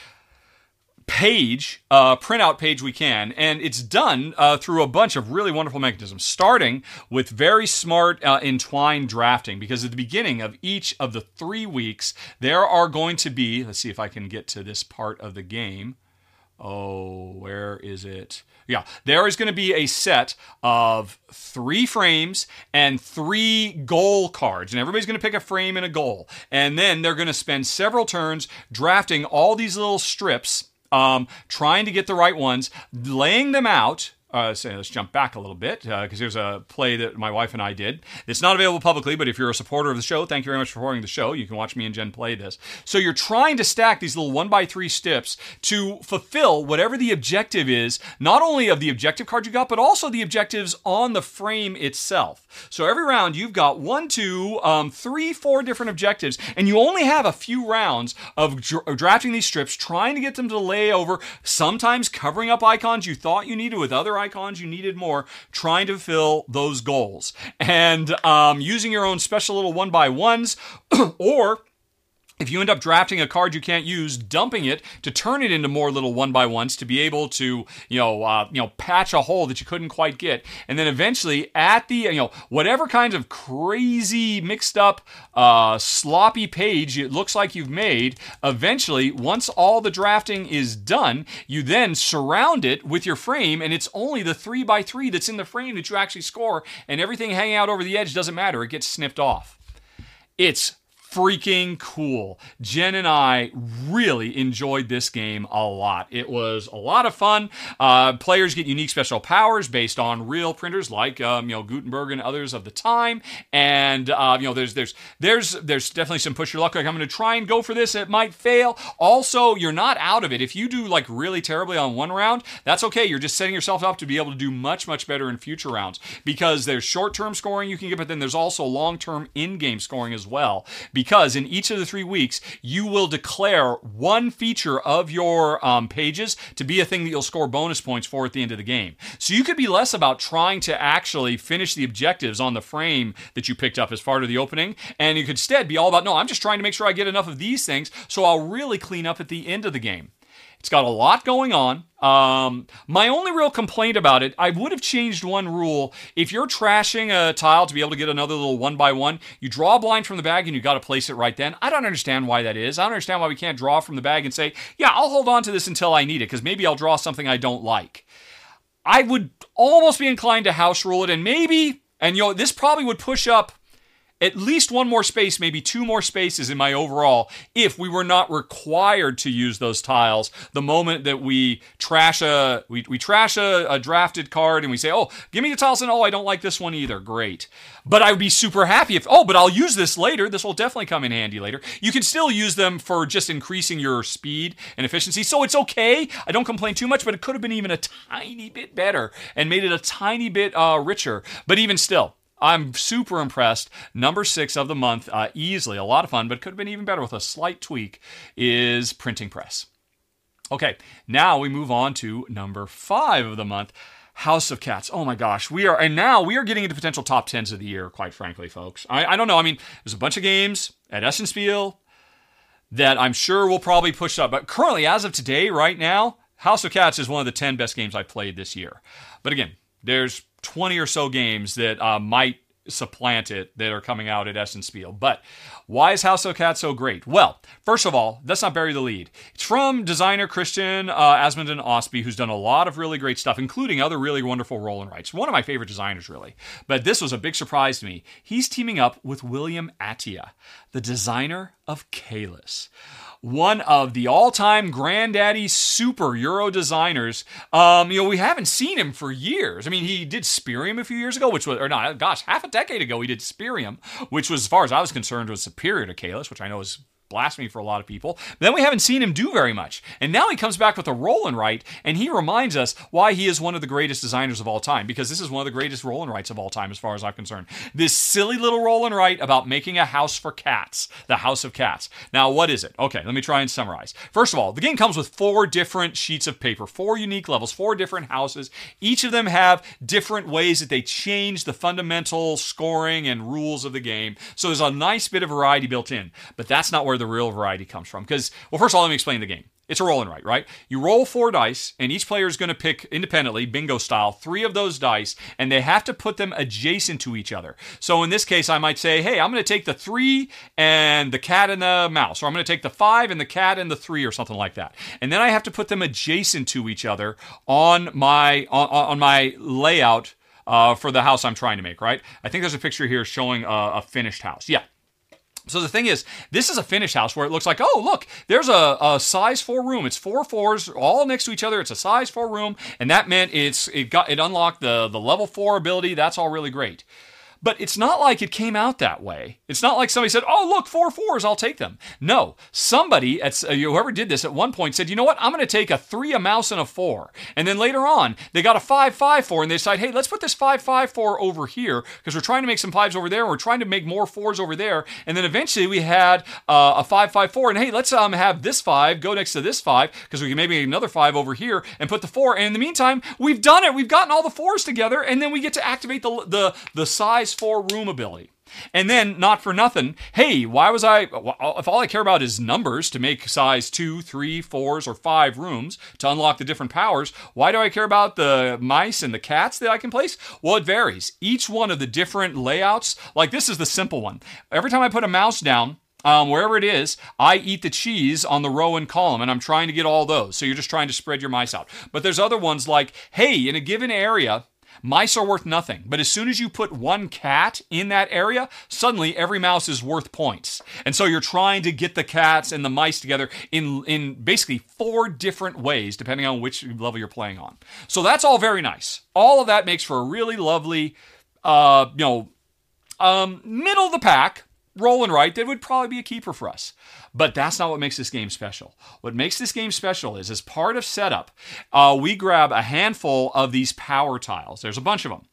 page, uh, printout page we can, and it's done uh, through a bunch of really wonderful mechanisms, starting with very smart uh, entwined drafting. Because at the beginning of each of the three weeks, there are going to be, let's see if I can get to this part of the game. Oh, where is it? Yeah, there is going to be a set of three frames and three goal cards, and everybody's going to pick a frame and a goal. And then they're going to spend several turns drafting all these little strips um, trying to get the right ones, laying them out uh, so let's jump back a little bit because uh, there's a play that my wife and I did. It's not available publicly, but if you're a supporter of the show, thank you very much for supporting the show. You can watch me and Jen play this. So you're trying to stack these little one by three steps to fulfill whatever the objective is, not only of the objective card you got, but also the objectives on the frame itself. So every round you've got one, two, um, three, four different objectives, and you only have a few rounds of dra- drafting these strips, trying to get them to lay over, sometimes covering up icons you thought you needed with other icons icons, you needed more, trying to fill those goals. And um, using your own special little one by ones, or if you end up drafting a card you can't use, dumping it to turn it into more little one by ones to be able to, you know, uh, you know, patch a hole that you couldn't quite get, and then eventually at the, you know, whatever kinds of crazy mixed up, uh, sloppy page it looks like you've made, eventually once all the drafting is done, you then surround it with your frame, and it's only the three by three that's in the frame that you actually score, and everything hanging out over the edge doesn't matter; it gets snipped off. It's freaking cool. Jen and I really enjoyed this game a lot. It was a lot of fun. Uh, players get unique special powers based on real printers like um, you know Gutenberg and others of the time. And uh, you know there's there's there's there's definitely some push your luck. Like I'm going to try and go for this. It might fail. Also, you're not out of it. If you do like really terribly on one round, that's okay. You're just setting yourself up to be able to do much much better in future rounds because there's short term scoring you can get, but then there's also long term in game scoring as well because in each of the three weeks, you will declare one feature of your um, pages to be a thing that you'll score bonus points for at the end of the game. So you could be less about trying to actually finish the objectives on the frame that you picked up as part of the opening, and you could instead be all about, no, I'm just trying to make sure I get enough of these things so I'll really clean up at the end of the game. It's got a lot going on. Um, my only real complaint about it, I would have changed one rule. If you're trashing a tile to be able to get another little one by one, you draw a blind from the bag and you got to place it right then. I don't understand why that is. I don't understand why we can't draw from the bag and say, yeah, I'll hold on to this until I need it because maybe I'll draw something I don't like. I would almost be inclined to house rule it and maybe, and you know, this probably would push up at least one more space, maybe two more spaces in my overall, if we were not required to use those tiles the moment that we trash a we, we trash a, a drafted card and we say, oh, give me the tiles and oh, I don't like this one either. Great. But I would be super happy if, oh, but I'll use this later. This will definitely come in handy later. You can still use them for just increasing your speed and efficiency. So it's okay. I don't complain too much, but it could have been even a tiny bit better and made it a tiny bit uh, richer. But even still, I'm super impressed. Number six of the month, uh, easily a lot of fun, but could have been even better with a slight tweak, is Printing Press. Okay, now we move on to number five of the month. House of Cats. Oh my gosh, we are, and now we are getting into potential top tens of the year. Quite frankly, folks, I, I don't know. I mean, there's a bunch of games at Essen Spiel that I'm sure will probably push up, but currently, as of today, right now, House of Cats is one of the ten best games I've played this year. But again, there's 20 or so games that uh, might supplant it that are coming out at Essen Spiel. But why is House of Cats so great? Well, first of all, let's not bury the lead. It's from designer Kristian uh, Amundsen Ostby, who's done a lot of really great stuff, including other really wonderful roll and writes. One of my favorite designers, really. But this was a big surprise to me. He's teaming up with William Attia, the designer of Caylus one of the all-time granddaddy super Euro designers. Um, you know, we haven't seen him for years. I mean, he did Spyrium a few years ago, which was, or not, gosh, half a decade ago, he did Spyrium, which was, as far as I was concerned, was superior to Caylus, which I know is blasphemy for a lot of people. Then we haven't seen him do very much. And now he comes back with a roll and write, and he reminds us why he is one of the greatest designers of all time, because this is one of the greatest roll and of all time, as far as I'm concerned. This silly little roll and write about making a house for cats, the House of Cats. Now, what is it? Okay, let me try and summarize. First of all, the game comes with four different sheets of paper, four unique levels, four different houses. Each of them have different ways that they change the fundamental scoring and rules of the game. So there's a nice bit of variety built in. But that's not where where the real variety comes from. Because, well, first of all, let me explain the game. It's a roll and write, right? You roll four dice, and each player is going to pick independently, bingo style, three of those dice, and they have to put them adjacent to each other. So in this case, I might say, hey, I'm going to take the three and the cat and the mouse, or I'm going to take the five and the cat and the three, or something like that. And then I have to put them adjacent to each other on my on, on my layout uh, for the house I'm trying to make, right? I think there's a picture here showing a, a finished house. Yeah, so the thing is, this is a finished house where it looks like, oh, look, there's a, a, size four room. It's four fours all next to each other. It's a size four room, and that meant it's it got it unlocked the the level four ability. That's all really great. But it's not like it came out that way. It's not like somebody said, "Oh, look, four fours, I'll take them." No, somebody at uh, whoever did this at one point said, "You know what? I'm going to take a three, a mouse, and a four." And then later on, they got a five, five, four, and they decide, "Hey, let's put this five, five, four over here because we're trying to make some fives over there. And we're trying to make more fours over there." And then eventually we had uh, a five, five, four, and hey, let's um have this five go next to this five because we can maybe make another five over here and put the four. And in the meantime, we've done it. We've gotten all the fours together, and then we get to activate the the the size four room ability. And then, not for nothing, hey, why was I, if all I care about is numbers to make size two, three, fours, or five rooms to unlock the different powers, why do I care about the mice and the cats that I can place? Well, it varies. Each one of the different layouts, like this is the simple one. Every time I put a mouse down, um, wherever it is, I eat the cheese on the row and column, and I'm trying to get all those. So you're just trying to spread your mice out. But there's other ones like, hey, in a given area, Mice are worth nothing, but as soon as you put one cat in that area, suddenly every mouse is worth points. And so you're trying to get the cats and the mice together in in basically four different ways depending on which level you're playing on. So that's all very nice. All of that makes for a really lovely uh, you know, um, middle of the pack roll and write that would probably be a keeper for us. But that's not what makes this game special. What makes this game special is as part of setup, uh, we grab a handful of these power tiles. There's a bunch of them.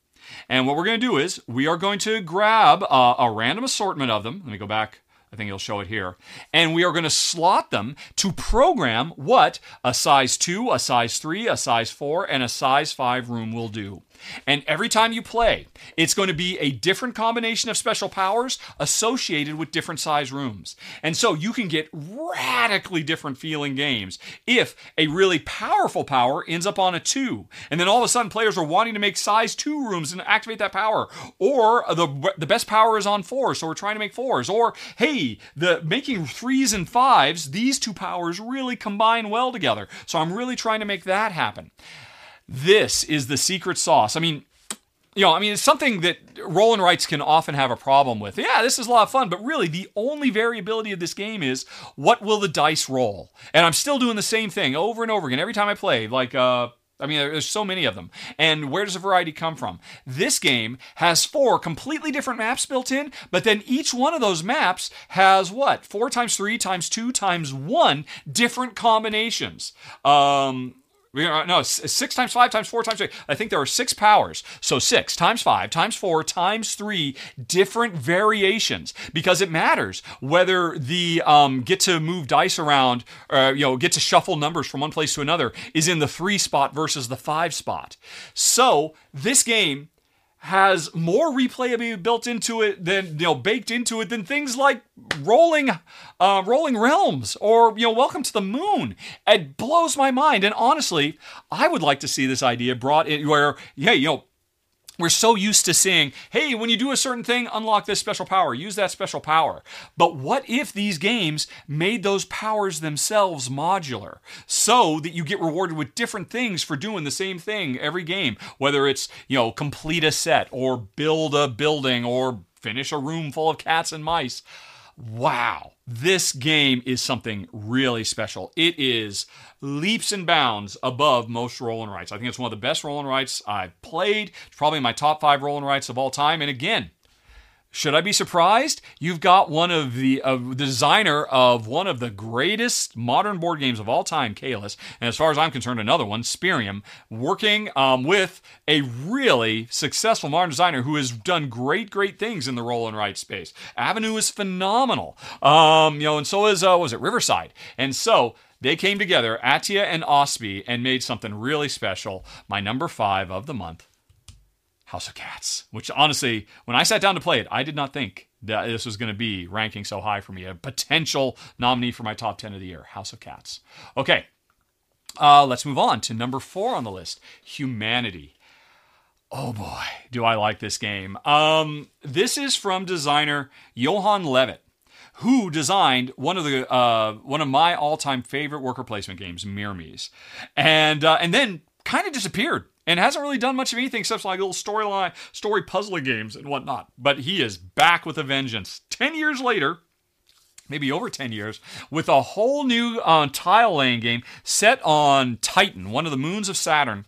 And what we're going to do is we are going to grab uh, a random assortment of them. Let me go back. I think you'll show it here. And we are going to slot them to program what a size 2, a size 3, a size 4, and a size 5 room will do. And every time you play, it's going to be a different combination of special powers associated with different size rooms. And so you can get radically different feeling games if a really powerful power ends up on a 2. And then all of a sudden players are wanting to make size 2 rooms and activate that power. Or the the best power is on 4, so we're trying to make 4s. Or hey, the making 3s and 5s, these two powers really combine well together. So I'm really trying to make that happen. This is the secret sauce. I mean, you know, I mean, it's something that roll and writes can often have a problem with. Yeah, this is a lot of fun, but really the only variability of this game is what will the dice roll? And I'm still doing the same thing over and over again every time I play. Like, uh, I mean, there's so many of them. And where does the variety come from? This game has four completely different maps built in, but then each one of those maps has what? Four times three times two times one different combinations. Um, we are, no, six times five times four times three. I think there are six powers. So six times five times four times three different variations because it matters whether the um, get to move dice around, uh, you know, get to shuffle numbers from one place to another is in the three spot versus the five spot. So this game has more replayability built into it than you know baked into it than things like rolling uh, rolling realms or you know welcome to the moon. It blows my mind. And honestly i would like to see this idea brought in where yeah you know we're so used to seeing, hey, when you do a certain thing, unlock this special power, use that special power. But what if these games made those powers themselves modular so that you get rewarded with different things for doing the same thing every game, whether it's, you know, complete a set or build a building or finish a room full of cats and mice. Wow, this game is something really special. It is leaps and bounds above most roll and writes. I think it's one of the best roll and writes I've played. It's probably my top five roll and writes of all time. And again, should I be surprised? You've got one of the, uh, designer of one of the greatest modern board games of all time, Caylus, and as far as I'm concerned, another one, Spyrium, working um, with a really successful modern designer who has done great, great things in the roll and write space. Avenue is phenomenal, um, you know, and so is uh, was it Riverside, and so they came together, Attia and Osby, and made something really special. My number five of the month House of Cats, which honestly, when I sat down to play it, I did not think that this was going to be ranking so high for me. A potential nominee for my top 10 of the year, House of Cats. Okay, uh, let's move on to number four on the list Humanity. Oh boy, do I like this game. Um, this is from designer Yoann Levet who designed one of the uh, one of my all-time favorite worker placement games, Myrmes, and uh, and then kind of disappeared and hasn't really done much of anything except like little storyline, story puzzling games and whatnot. But he is back with a vengeance. Ten years later, maybe over 10 years, with a whole new uh, tile laying game set on Titan, one of the moons of Saturn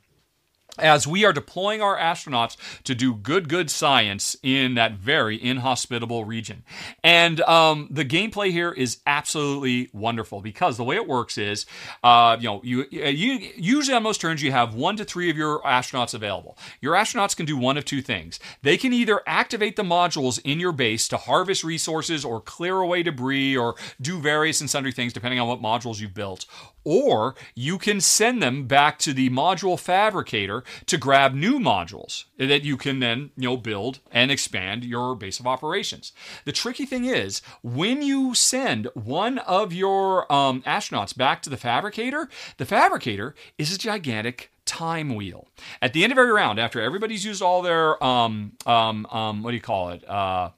as we are deploying our astronauts to do good, good science in that very inhospitable region. And um, the gameplay here is absolutely wonderful because the way it works is, uh, you know, you, uh, you usually on most turns you have one to three of your astronauts available. Your astronauts can do one of two things. They can either activate the modules in your base to harvest resources or clear away debris or do various and sundry things depending on what modules you've built, or you can send them back to the module fabricator to grab new modules that you can then you know build and expand your base of operations. The tricky thing is when you send one of your um, astronauts back to the fabricator, the fabricator is a gigantic time wheel. At the end of every round, after everybody's used all their um, um, um, what do you call it? Uh,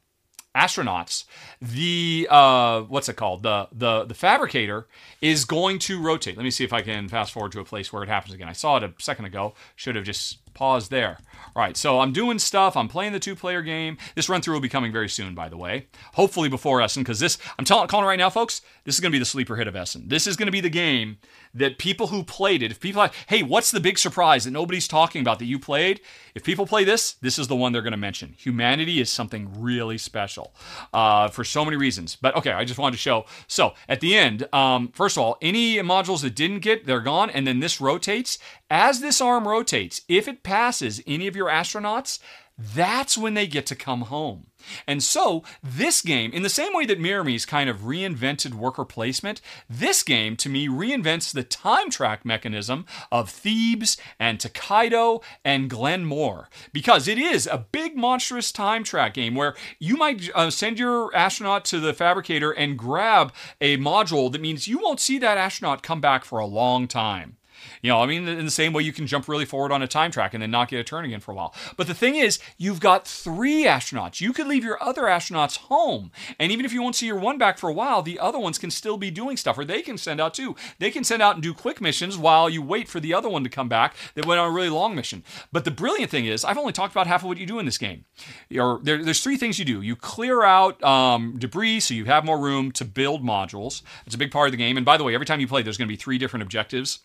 astronauts, the uh, what's it called? The the the fabricator is going to rotate. Let me see if I can fast forward to a place where it happens again. I saw it a second ago. Should have just paused there. All right, so I'm doing stuff. I'm playing the two-player game. This run through will be coming very soon, by the way. Hopefully before Essen, because this I'm telling calling right now, folks. This is going to be the sleeper hit of Essen. This is going to be the game that people who played it, if people like, hey, what's the big surprise that nobody's talking about that you played? If people play this, this is the one they're going to mention. Humanity is something really special uh, for so many reasons. But okay, I just wanted to show. So at the end, um, first of all, any modules that didn't get, they're gone, and then this rotates. As this arm rotates, if it passes any of your astronauts, that's when they get to come home. And so, this game, in the same way that Myrmes kind of reinvented worker placement, this game, to me, reinvents the time track mechanism of Thebes and Tokaido and Glenmore. Because it is a big, monstrous time track game where you might uh, send your astronaut to the fabricator and grab a module that means you won't see that astronaut come back for a long time. You know, I mean, in the same way you can jump really forward on a time track and then not get a turn again for a while. But the thing is, you've got three astronauts. You could leave your other astronauts home. And even if you won't see your one back for a while, the other ones can still be doing stuff, or they can send out too. They can send out and do quick missions while you wait for the other one to come back that went on a really long mission. But the brilliant thing is, I've only talked about half of what you do in this game. There, there's three things you do. You clear out um, debris so you have more room to build modules. It's a big part of the game. And by the way, every time you play, there's going to be three different objectives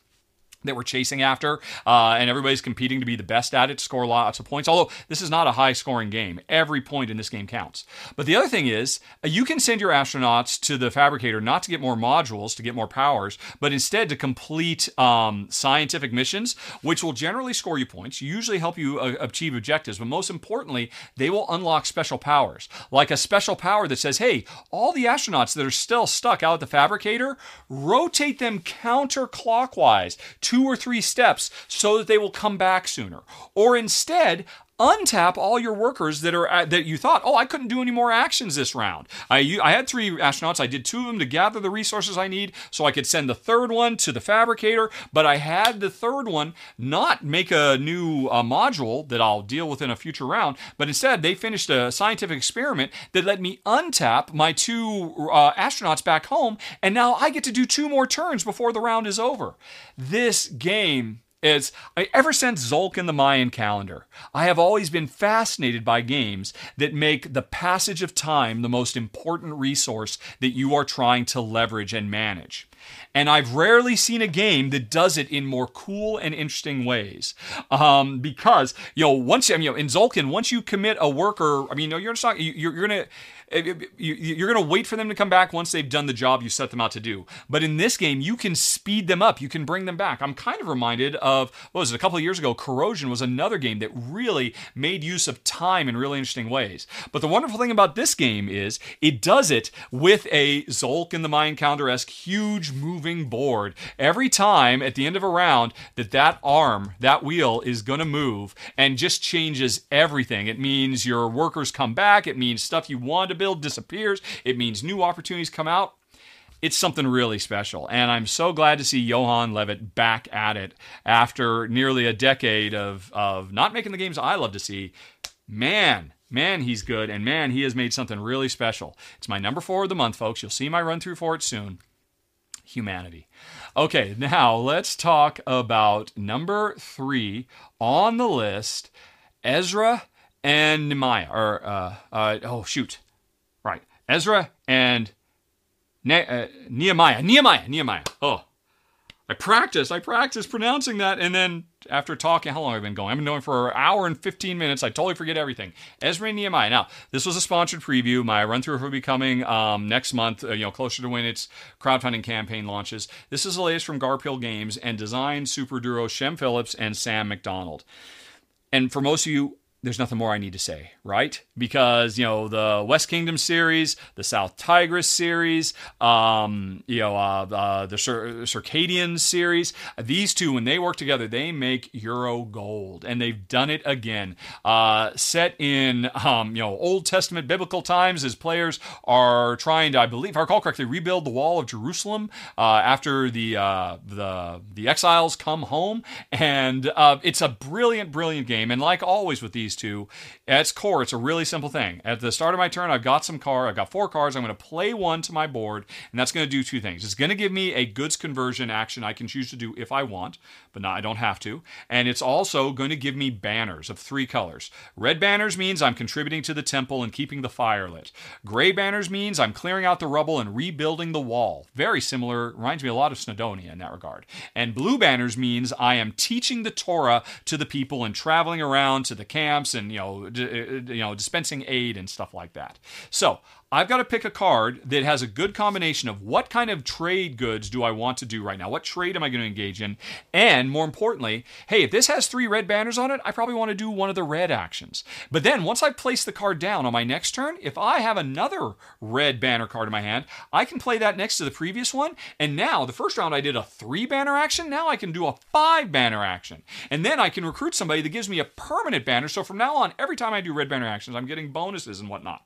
that we're chasing after, uh, and everybody's competing to be the best at it, to score lots of points. Although this is not a high scoring game, every point in this game counts. But the other thing is, uh, you can send your astronauts to the fabricator not to get more modules, to get more powers, but instead to complete um, scientific missions, which will generally score you points, usually help you uh, achieve objectives, but most importantly, they will unlock special powers. Like a special power that says, hey, all the astronauts that are still stuck out at the fabricator, rotate them counterclockwise two or three steps so that they will come back sooner. Or instead, untap all your workers that are at, that you thought, oh, I couldn't do any more actions this round. I I had three astronauts. I did two of them to gather the resources I need, so I could send the third one to the fabricator. But I had the third one not make a new uh, module that I'll deal with in a future round, but instead they finished a scientific experiment that let me untap my two uh, astronauts back home, and now I get to do two more turns before the round is over. This game is ever since Tzolk'in the Mayan calendar, I have always been fascinated by games that make the passage of time the most important resource that you are trying to leverage and manage. And I've rarely seen a game that does it in more cool and interesting ways. Um, because, you know, once, you know, in Tzolk'in, once you commit a worker, I mean, you know, you're, not, you're, you're going to, eh, eh, eh, you're going to wait for them to come back once they've done the job you set them out to do. But in this game, you can speed them up. You can bring them back. I'm kind of reminded of what was it a couple of years ago? Corrosion was another game that really made use of time in really interesting ways. But the wonderful thing about this game is it does it with a Tzolk'in the Mayan calendar esque huge moving board. Every time at the end of a round that that arm, that wheel is going to move and just changes everything. It means your workers come back. It means stuff you wanted to build disappears. It means new opportunities come out. It's something really special. And I'm so glad to see Yoann Levet back at it after nearly a decade of, of not making the games I love to see. Man, man, he's good. And man, he has made something really special. It's my number four of the month, folks. You'll see my run through for it soon. Humanity. Okay, now let's talk about number three on the list Ezra and Nehemiah. Or, uh, uh, oh, shoot. Right. Ezra and ne- uh, Nehemiah. Nehemiah. Nehemiah. Oh, I practiced. I practiced pronouncing that, and then after talking, how long have I been going? I've been going for an hour and 15 minutes. I totally forget everything. Ezra and Nehemiah. Now, this was a sponsored preview. My run through will be coming um, next month, uh, you know, closer to when its crowdfunding campaign launches. This is the latest from Garphill Games and design super duo Shem Phillips and Sam McDonald. And for most of you, there's nothing more I need to say, right? Because you know the West Kingdom series, the South Tigris series, um, you know uh, uh, the Cir- Circadian series. These two, when they work together, they make Euro gold, and they've done it again. Uh, set in um, you know Old Testament biblical times, as players are trying to, I believe, if I recall correctly, rebuild the wall of Jerusalem uh, after the uh, the the exiles come home, and uh, it's a brilliant, brilliant game. And like always with these these two. At its core, it's a really simple thing. At the start of my turn, I've got some card. I've got four cards. I'm going to play one to my board, and that's going to do two things. It's going to give me a goods conversion action I can choose to do if I want, but not I don't have to. And it's also going to give me banners of three colors. Red banners means I'm contributing to the temple and keeping the fire lit. Gray banners means I'm clearing out the rubble and rebuilding the wall. Very similar, reminds me a lot of Snowdonia in that regard. And blue banners means I am teaching the Torah to the people and traveling around to the camps and you know d- uh, you know dispensing aid and stuff like that. So I've got to pick a card that has a good combination of what kind of trade goods do I want to do right now? What trade am I going to engage in? And more importantly, hey, if this has three red banners on it, I probably want to do one of the red actions. But then once I place the card down on my next turn, if I have another red banner card in my hand, I can play that next to the previous one. And now, the first round I did a three banner action. Now I can do a five banner action. And then I can recruit somebody that gives me a permanent banner. So from now on, every time I do red banner actions, I'm getting bonuses and whatnot.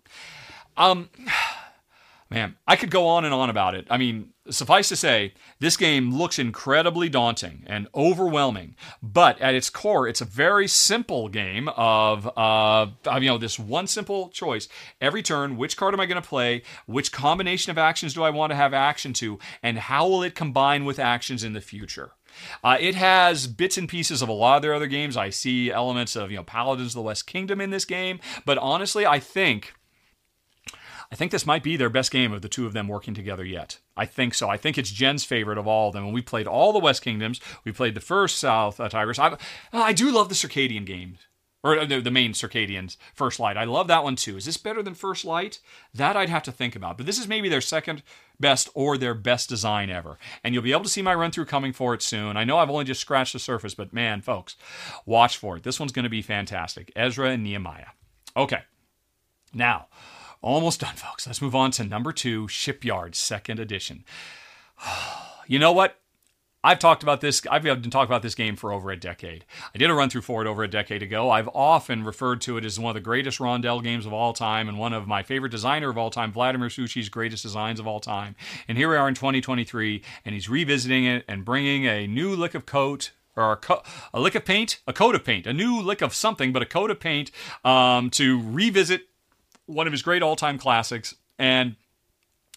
Um, man, I could go on and on about it. I mean, suffice to say, this game looks incredibly daunting and overwhelming. But at its core, it's a very simple game of, uh, you know, this one simple choice. Every turn, which card am I going to play? Which combination of actions do I want to have action to? And how will it combine with actions in the future? Uh, it has bits and pieces of a lot of their other games. I see elements of you know Paladins of the West Kingdom in this game, but honestly, I think I think this might be their best game of the two of them working together yet. I think so. I think it's Jen's favorite of all of them. When we played all the West Kingdoms, we played the first South uh, Tigris. I, I do love the Circadian games. Or uh, the, the main Circadians, First Light. I love that one too. Is this better than First Light? That I'd have to think about. But this is maybe their second best or their best design ever. And you'll be able to see my run through coming for it soon. I know I've only just scratched the surface, but man, folks, watch for it. This one's going to be fantastic. Ezra and Nehemiah. Okay. Now, Almost done, folks. Let's move on to number two Shipyard, second edition. you know what? I've talked about this. I've been talking about this game for over a decade. I did a run through for it over a decade ago. I've often referred to it as one of the greatest Rondel games of all time and one of my favorite designer of all time, Vladimir Suchy's greatest designs of all time. And here we are in 2023, and he's revisiting it and bringing a new lick of coat or a, co- a, lick of paint, a coat of paint, a new lick of something, but a coat of paint um, to revisit one of his great all-time classics, and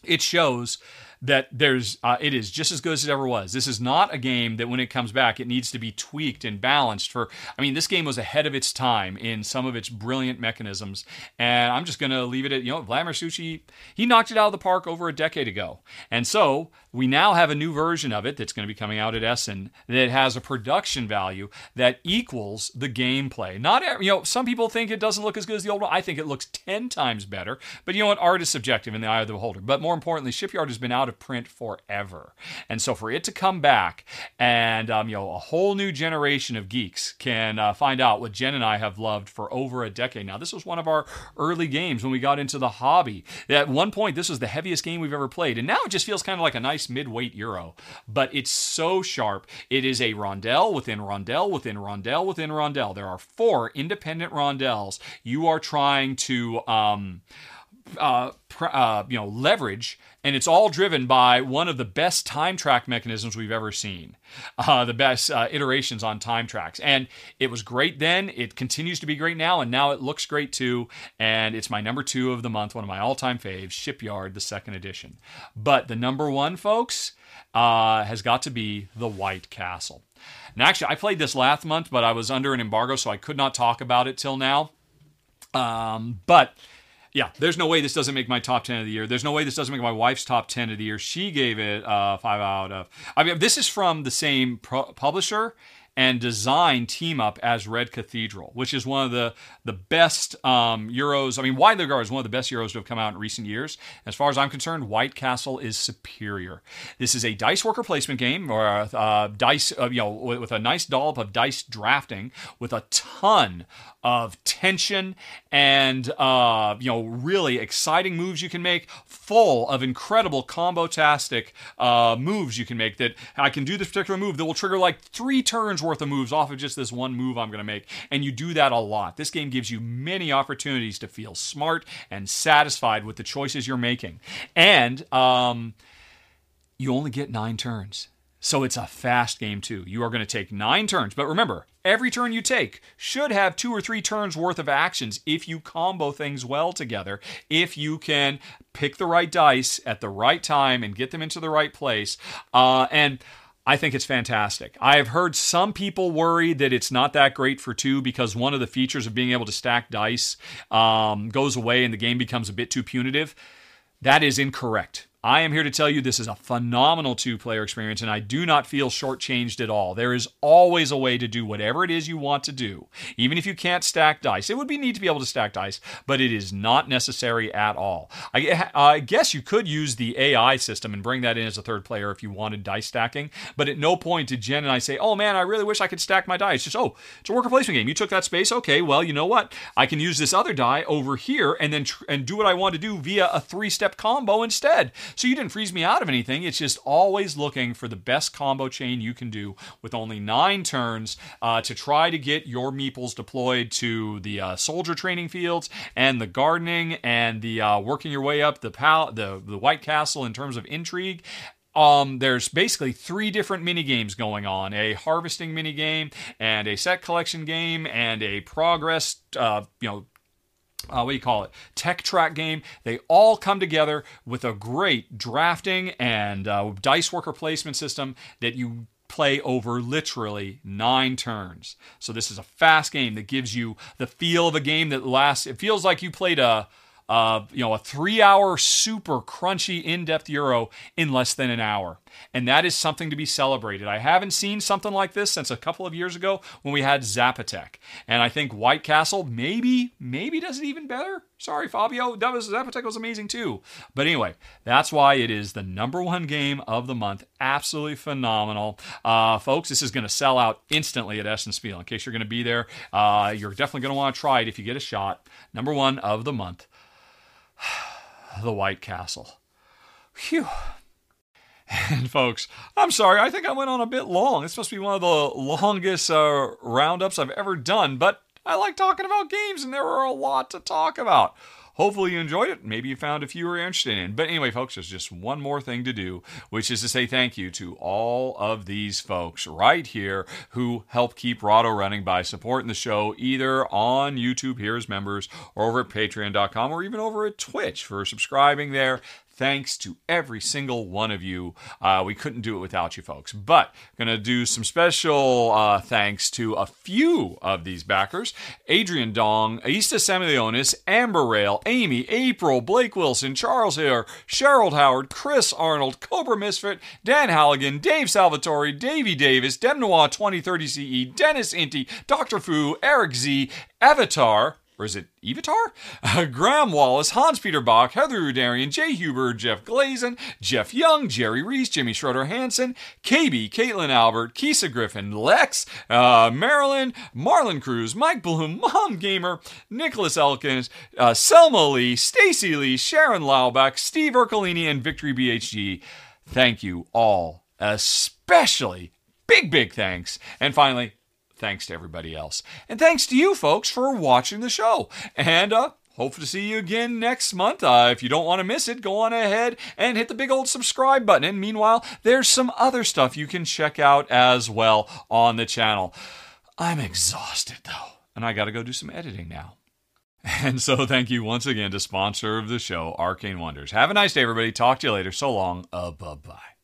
it shows that there's uh, it is just as good as it ever was. This is not a game that when it comes back it needs to be tweaked and balanced for I mean this game was ahead of its time in some of its brilliant mechanisms and I'm just going to leave it at you know Vladimir Suchy he knocked it out of the park over a decade ago. And so we now have a new version of it that's going to be coming out at Essen that has a production value that equals the gameplay. Not you know some people think it doesn't look as good as the old one. I think it looks 10 times better. But you know what art is subjective in the eye of the beholder. But more importantly Shipyard has been out of print forever. And so for it to come back and um, you know a whole new generation of geeks can uh, find out what Jen and I have loved for over a decade now. This was one of our early games when we got into the hobby. At one point this was the heaviest game we've ever played and now it just feels kind of like a nice nice mid-weight euro, but it's so sharp. It is a rondel within rondel within rondel within rondel. There are four independent rondels. You are trying to um, uh, uh, you know leverage and it's all driven by one of the best time track mechanisms we've ever seen uh, the best uh, iterations on time tracks. And it was great then it continues to be great now and now it looks great too and it's my number two of the month one of my all-time faves shipyard the second edition. But the number one folks uh, has got to be the white castle. And actually i played this last month but i was under an embargo so i could not talk about it till now. Um, but yeah, there's no way this doesn't make my top 10 of the year. There's no way this doesn't make my wife's top 10 of the year. She gave it uh, 5 out of. I mean, this is from the same pro- publisher and design team up as Red Cathedral, which is one of the the best um, Euros. I mean, regarded as one of the best Euros to have come out in recent years. As far as I'm concerned, White Castle is superior. This is a dice worker placement game, or uh, dice, uh, you know, with, with a nice dollop of dice drafting, with a ton of tension and uh, you know really exciting moves you can make, full of incredible combo-tastic uh, moves you can make. That I can do this particular move that will trigger like three turns worth of moves off of just this one move I'm going to make, and you do that a lot. This game gives you many opportunities to feel smart and satisfied with the choices you're making, and um, you only get nine turns. So it's a fast game, too. You are going to take nine turns. But remember, every turn you take should have two or three turns worth of actions if you combo things well together, if you can pick the right dice at the right time and get them into the right place. Uh, and I think it's fantastic. I have heard some people worry that it's not that great for two because one of the features of being able to stack dice um, goes away and the game becomes a bit too punitive. That is incorrect. I am here to tell you this is a phenomenal two player experience, and I do not feel shortchanged at all. There is always a way to do whatever it is you want to do, even if you can't stack dice. It would be neat to be able to stack dice, but it is not necessary at all. I, I guess you could use the AI system and bring that in as a third player if you wanted dice stacking, but at no point did Jen and I say, oh man, I really wish I could stack my dice. Just, oh, it's a worker placement game. You took that space. Okay, well, you know what? I can use this other die over here and then tr- and do what I want to do via a three step combo instead. So you didn't freeze me out of anything. It's just always looking for the best combo chain you can do with only nine turns uh, to try to get your meeples deployed to the uh, soldier training fields and the gardening and the uh, working your way up the pal- the the White Castle in terms of intrigue. Um, there's basically three different mini games going on: a harvesting mini game, and a set collection game, and a progress, uh, you know, uh, what do you call it? Tech track game. They all come together with a great drafting and uh, dice worker placement system that you play over literally nine turns. So this is a fast game that gives you the feel of a game that lasts. It feels like you played a uh, you know, a three hour, super crunchy, in depth Euro in less than an hour. And that is something to be celebrated. I haven't seen something like this since a couple of years ago when we had Zapotec. And I think White Castle maybe, maybe does it even better. Sorry, Fabio. That was Zapotec was amazing too. But anyway, that's why it is the number one game of the month. Absolutely phenomenal. Uh, folks, this is going to sell out instantly at Essen Spiel. In case you're going to be there, uh, you're definitely going to want to try it if you get a shot. Number one of the month. the White Castle. Phew. And folks, I'm sorry, I think I went on a bit long. This must be one of the longest uh, roundups I've ever done, but I like talking about games and there are a lot to talk about. Hopefully you enjoyed it. Maybe you found a few you were interested in. But anyway, folks, there's just one more thing to do, which is to say thank you to all of these folks right here who help keep Rahdo running by supporting the show either on YouTube here as members or over at patreon.com or even over at Twitch for subscribing there thanks to every single one of you. Uh, we couldn't do it without you folks. But gonna do some special uh, thanks to a few of these backers: Adrian Dong, Aista Samilionis, Amber Rail, Amy, April, Blake Wilson, Charles Hare, Cheryl Howard, Chris Arnold, Cobra Misfit, Dan Halligan, Dave Salvatore, Davey Davis, Dem Noir 2030 CE, Dennis Inti, Dr. Fu, Eric Z, Avatar or is it Evitar? Uh, Graham Wallace, Hans Peter Bach, Heather Udarian, Jay Huber, Jeff Glazen, Jeff Young, Jerry Reese, Jimmy Schroeder Hansen, KB, Caitlin Albert, Kisa Griffin, Lex, uh, Marilyn, Marlon Cruz, Mike Bloom, Mom Gamer, Nicholas Elkins, uh, Selma Lee, Stacy Lee, Sharon Laubach, Steve Ercolini, and Victory BHG. Thank you all, especially big, big thanks. And finally, thanks to everybody else. And thanks to you folks for watching the show. And uh, hope to see you again next month. Uh, if you don't want to miss it, go on ahead and hit the big old subscribe button. And meanwhile, there's some other stuff you can check out as well on the channel. I'm exhausted though, and I got to go do some editing now. And so, thank you once again to sponsor of the show, Arcane Wonders. Have a nice day, everybody. Talk to you later. So long. Uh, bye bye.